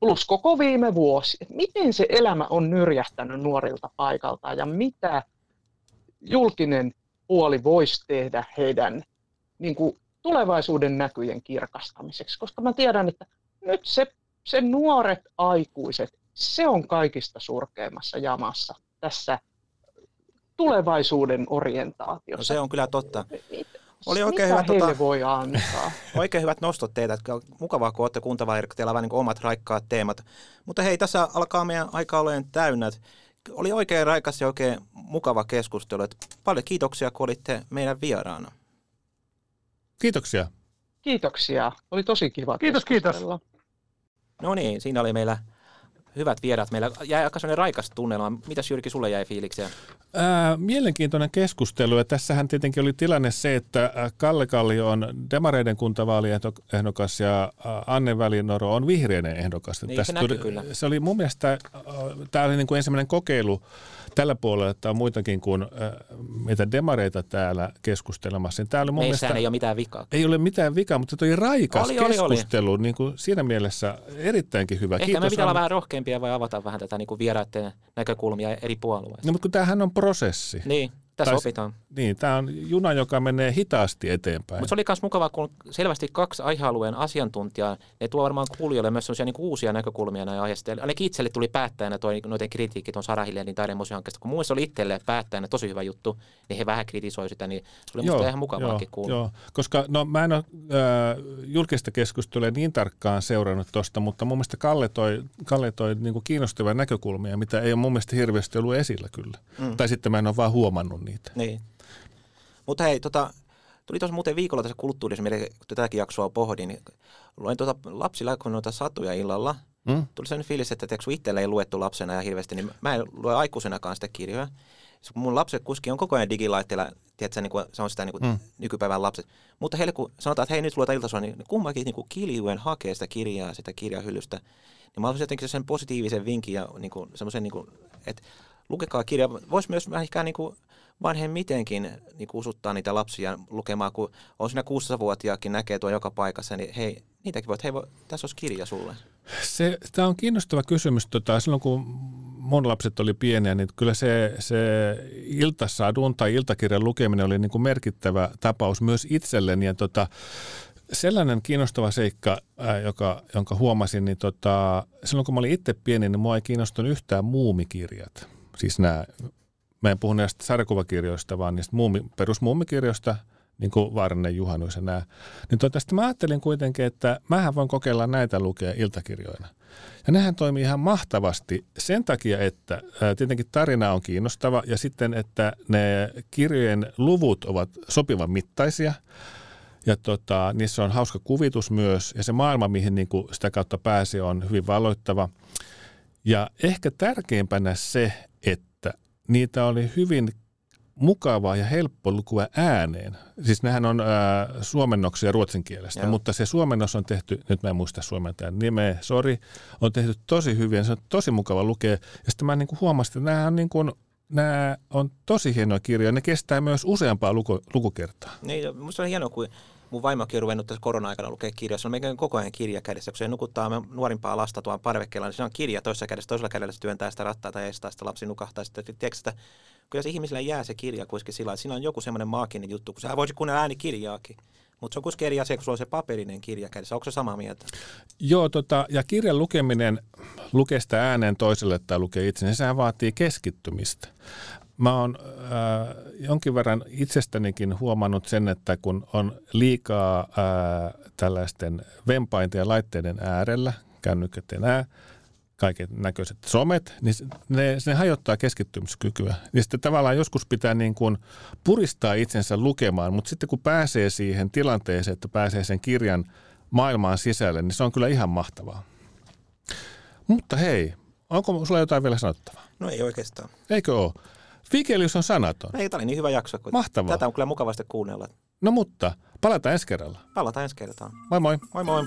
plus koko viime vuosi. Et miten se elämä on nyrjähtänyt nuorilta paikalta ja mitä julkinen puoli voisi tehdä heidän niin kuin, tulevaisuuden näkyjen kirkastamiseksi, koska mä tiedän, että nyt se, se nuoret aikuiset, se on kaikista surkeimmassa jamassa tässä tulevaisuuden orientaatiossa. No se on kyllä totta. Oli oikein Mitä hyvä, tota, voi antaa? Oikein hyvät nostot teitä. Mukavaa, kun olette kuntavairit, teillä on niin omat raikkaat teemat. Mutta hei, tässä alkaa meidän aika olemaan täynnä. Oli oikein raikas ja oikein mukava keskustelu. Paljon kiitoksia, kun olitte meidän vieraana. Kiitoksia. Kiitoksia. Oli tosi kiva Kiitos, kiitos. No niin, siinä oli meillä hyvät vierat. Meillä jäi aika sellainen raikas tunnelma. Mitäs Jyrki, sulle jäi fiiliksiä? Ää, mielenkiintoinen keskustelu. Ja tässähän tietenkin oli tilanne se, että Kalle Kallio on demareiden kuntavaaliehdokas ja Anne Välinoro on vihreiden ehdokas. Niin, se, tuli, kyllä. se oli mun mielestä, tämä oli niin kuin ensimmäinen kokeilu tällä puolella, että on muitakin kuin äh, meitä demareita täällä keskustelemassa. Niin tää oli mun mielestä, ei ole mitään vikaa. Ei ole mitään vikaa, mutta oli raikas oli, keskustelu. Oli, oli. Niin kuin siinä mielessä erittäinkin hyvä. Ehkä Kiitos, me pitää olla vähän rohkeampia vai avata vähän tätä niin kuin vieraiden näkökulmia eri puolueista. No, mutta kun tämähän on prosessi. Niin. Tässä tai, opitaan. Niin, tämä on juna, joka menee hitaasti eteenpäin. Mutta se oli myös mukavaa, kun selvästi kaksi aihealueen asiantuntijaa, ne tuo varmaan kuulijoille myös sellaisia niin uusia näkökulmia näin aiheesta. Ainakin itselle tuli päättäjänä toi, noiden kritiikki tuon Sara Hillenin taidemuseohankkeesta. Kun muissa oli itselle päättäjänä tosi hyvä juttu, niin he vähän kritisoi sitä, niin se oli joo, ihan mukavaakin kuulla. Joo, koska no, mä en ole äh, julkista keskustelua niin tarkkaan seurannut tuosta, mutta mun mielestä Kalle toi, Kalle toi niin kiinnostavia näkökulmia, mitä ei ole mun mielestä hirveästi ollut esillä kyllä. Mm. Tai sitten mä en ole vaan huomannut niitä. Niin. Mutta hei, tota, tuli tuossa muuten viikolla tässä kulttuurissa, kun tätäkin jaksoa pohdin, niin luin tuota lapsilla noita satuja illalla. Mm? Tuli sellainen fiilis, että kun itsellä ei luettu lapsena ja hirveästi, niin mä en lue aikuisenakaan sitä kirjoja. Mun lapset kuski on koko ajan digilaitteella, tiedätkö, niin kuin, se on sitä niin kuin mm. nykypäivän lapset. Mutta heille kun sanotaan, että hei nyt luetaan iltasoa, niin kummakin niin kuin kiljuen hakee sitä kirjaa, sitä kirjahyllystä. Niin mä haluaisin jotenkin sen positiivisen vinkin ja niin kuin, semmoisen, niin kuin, että lukekaa kirja. Voisi myös ikään niin kuin vanhemmitenkin niin usuttaa niitä lapsia lukemaan, kun on siinä 600-vuotiaakin näkee tuon joka paikassa, niin hei, niitäkin voit, hei, voi, tässä olisi kirja sulle. Se, tämä on kiinnostava kysymys. Tota, silloin kun mun lapset oli pieniä, niin kyllä se, se iltasadun tai iltakirjan lukeminen oli niin kuin merkittävä tapaus myös itselleni. Ja tota, sellainen kiinnostava seikka, ää, joka, jonka huomasin, niin tota, silloin kun mä olin itse pieni, niin mua ei kiinnostunut yhtään muumikirjat. Siis nämä mä en puhu näistä sarjakuvakirjoista, vaan niistä muumi, perusmuumikirjoista, niin kuin Varne, Juhannus ja nämä. Niin tuota, mä ajattelin kuitenkin, että mähän voin kokeilla näitä lukea iltakirjoina. Ja nehän toimii ihan mahtavasti sen takia, että ää, tietenkin tarina on kiinnostava ja sitten, että ne kirjojen luvut ovat sopivan mittaisia. Ja tota, niissä on hauska kuvitus myös ja se maailma, mihin niin kuin sitä kautta pääsee, on hyvin valoittava. Ja ehkä tärkeimpänä se, niitä oli hyvin mukavaa ja helppo lukua ääneen. Siis nehän on ää, suomennoksia ruotsin kielestä, Joo. mutta se suomennos on tehty, nyt mä en muista suomentajan nimeä, sori, on tehty tosi hyvin, se on tosi mukava lukea. Ja sitten mä niin kuin huomasin, että nämä on, niin kuin, nämä on tosi hienoja kirjoja, ne kestää myös useampaa luku, lukukertaa. Niin, musta on hienoa, kun mun vaimokin on ruvennut tässä korona-aikana lukea kirjaa. Se on meidän koko ajan kirja kädessä. Kun se nukuttaa nuorimpaa lasta tuon parvekkeella, niin se on kirja toisessa kädessä. Toisella kädellä se työntää sitä rattaa tai estää sitä lapsi nukahtaa. Sitten, tiedätkö, että kyllä se ihmisellä jää se kirja kuitenkin sillä että siinä on joku semmoinen maaginen juttu, kun sä voisi kuunnella äänikirjaakin. Mutta se on kuitenkin eri asia, kun sulla on se paperinen kirja kädessä. Onko se samaa mieltä? Joo, tota, ja kirjan lukeminen, lukee sitä ääneen toiselle tai lukee itse, niin sehän vaatii keskittymistä. Mä oon äh, jonkin verran itsestänikin huomannut sen, että kun on liikaa äh, tällaisten vempainten ja laitteiden äärellä, kännykät ja nämä, kaiken näköiset somet, niin ne, ne hajottaa keskittymiskykyä. Ja sitten tavallaan joskus pitää niin kuin puristaa itsensä lukemaan, mutta sitten kun pääsee siihen tilanteeseen, että pääsee sen kirjan maailmaan sisälle, niin se on kyllä ihan mahtavaa. Mutta hei, Onko sulla jotain vielä sanottavaa? No ei oikeastaan. Eikö ole? Fikelius on sanaton. Ei, tämä oli niin hyvä jakso. Kun Mahtavaa. Tätä on kyllä mukavasti kuunnella. No mutta, palataan ensi kerralla. Palataan ensi kertaan. Moi moi. Moi moi.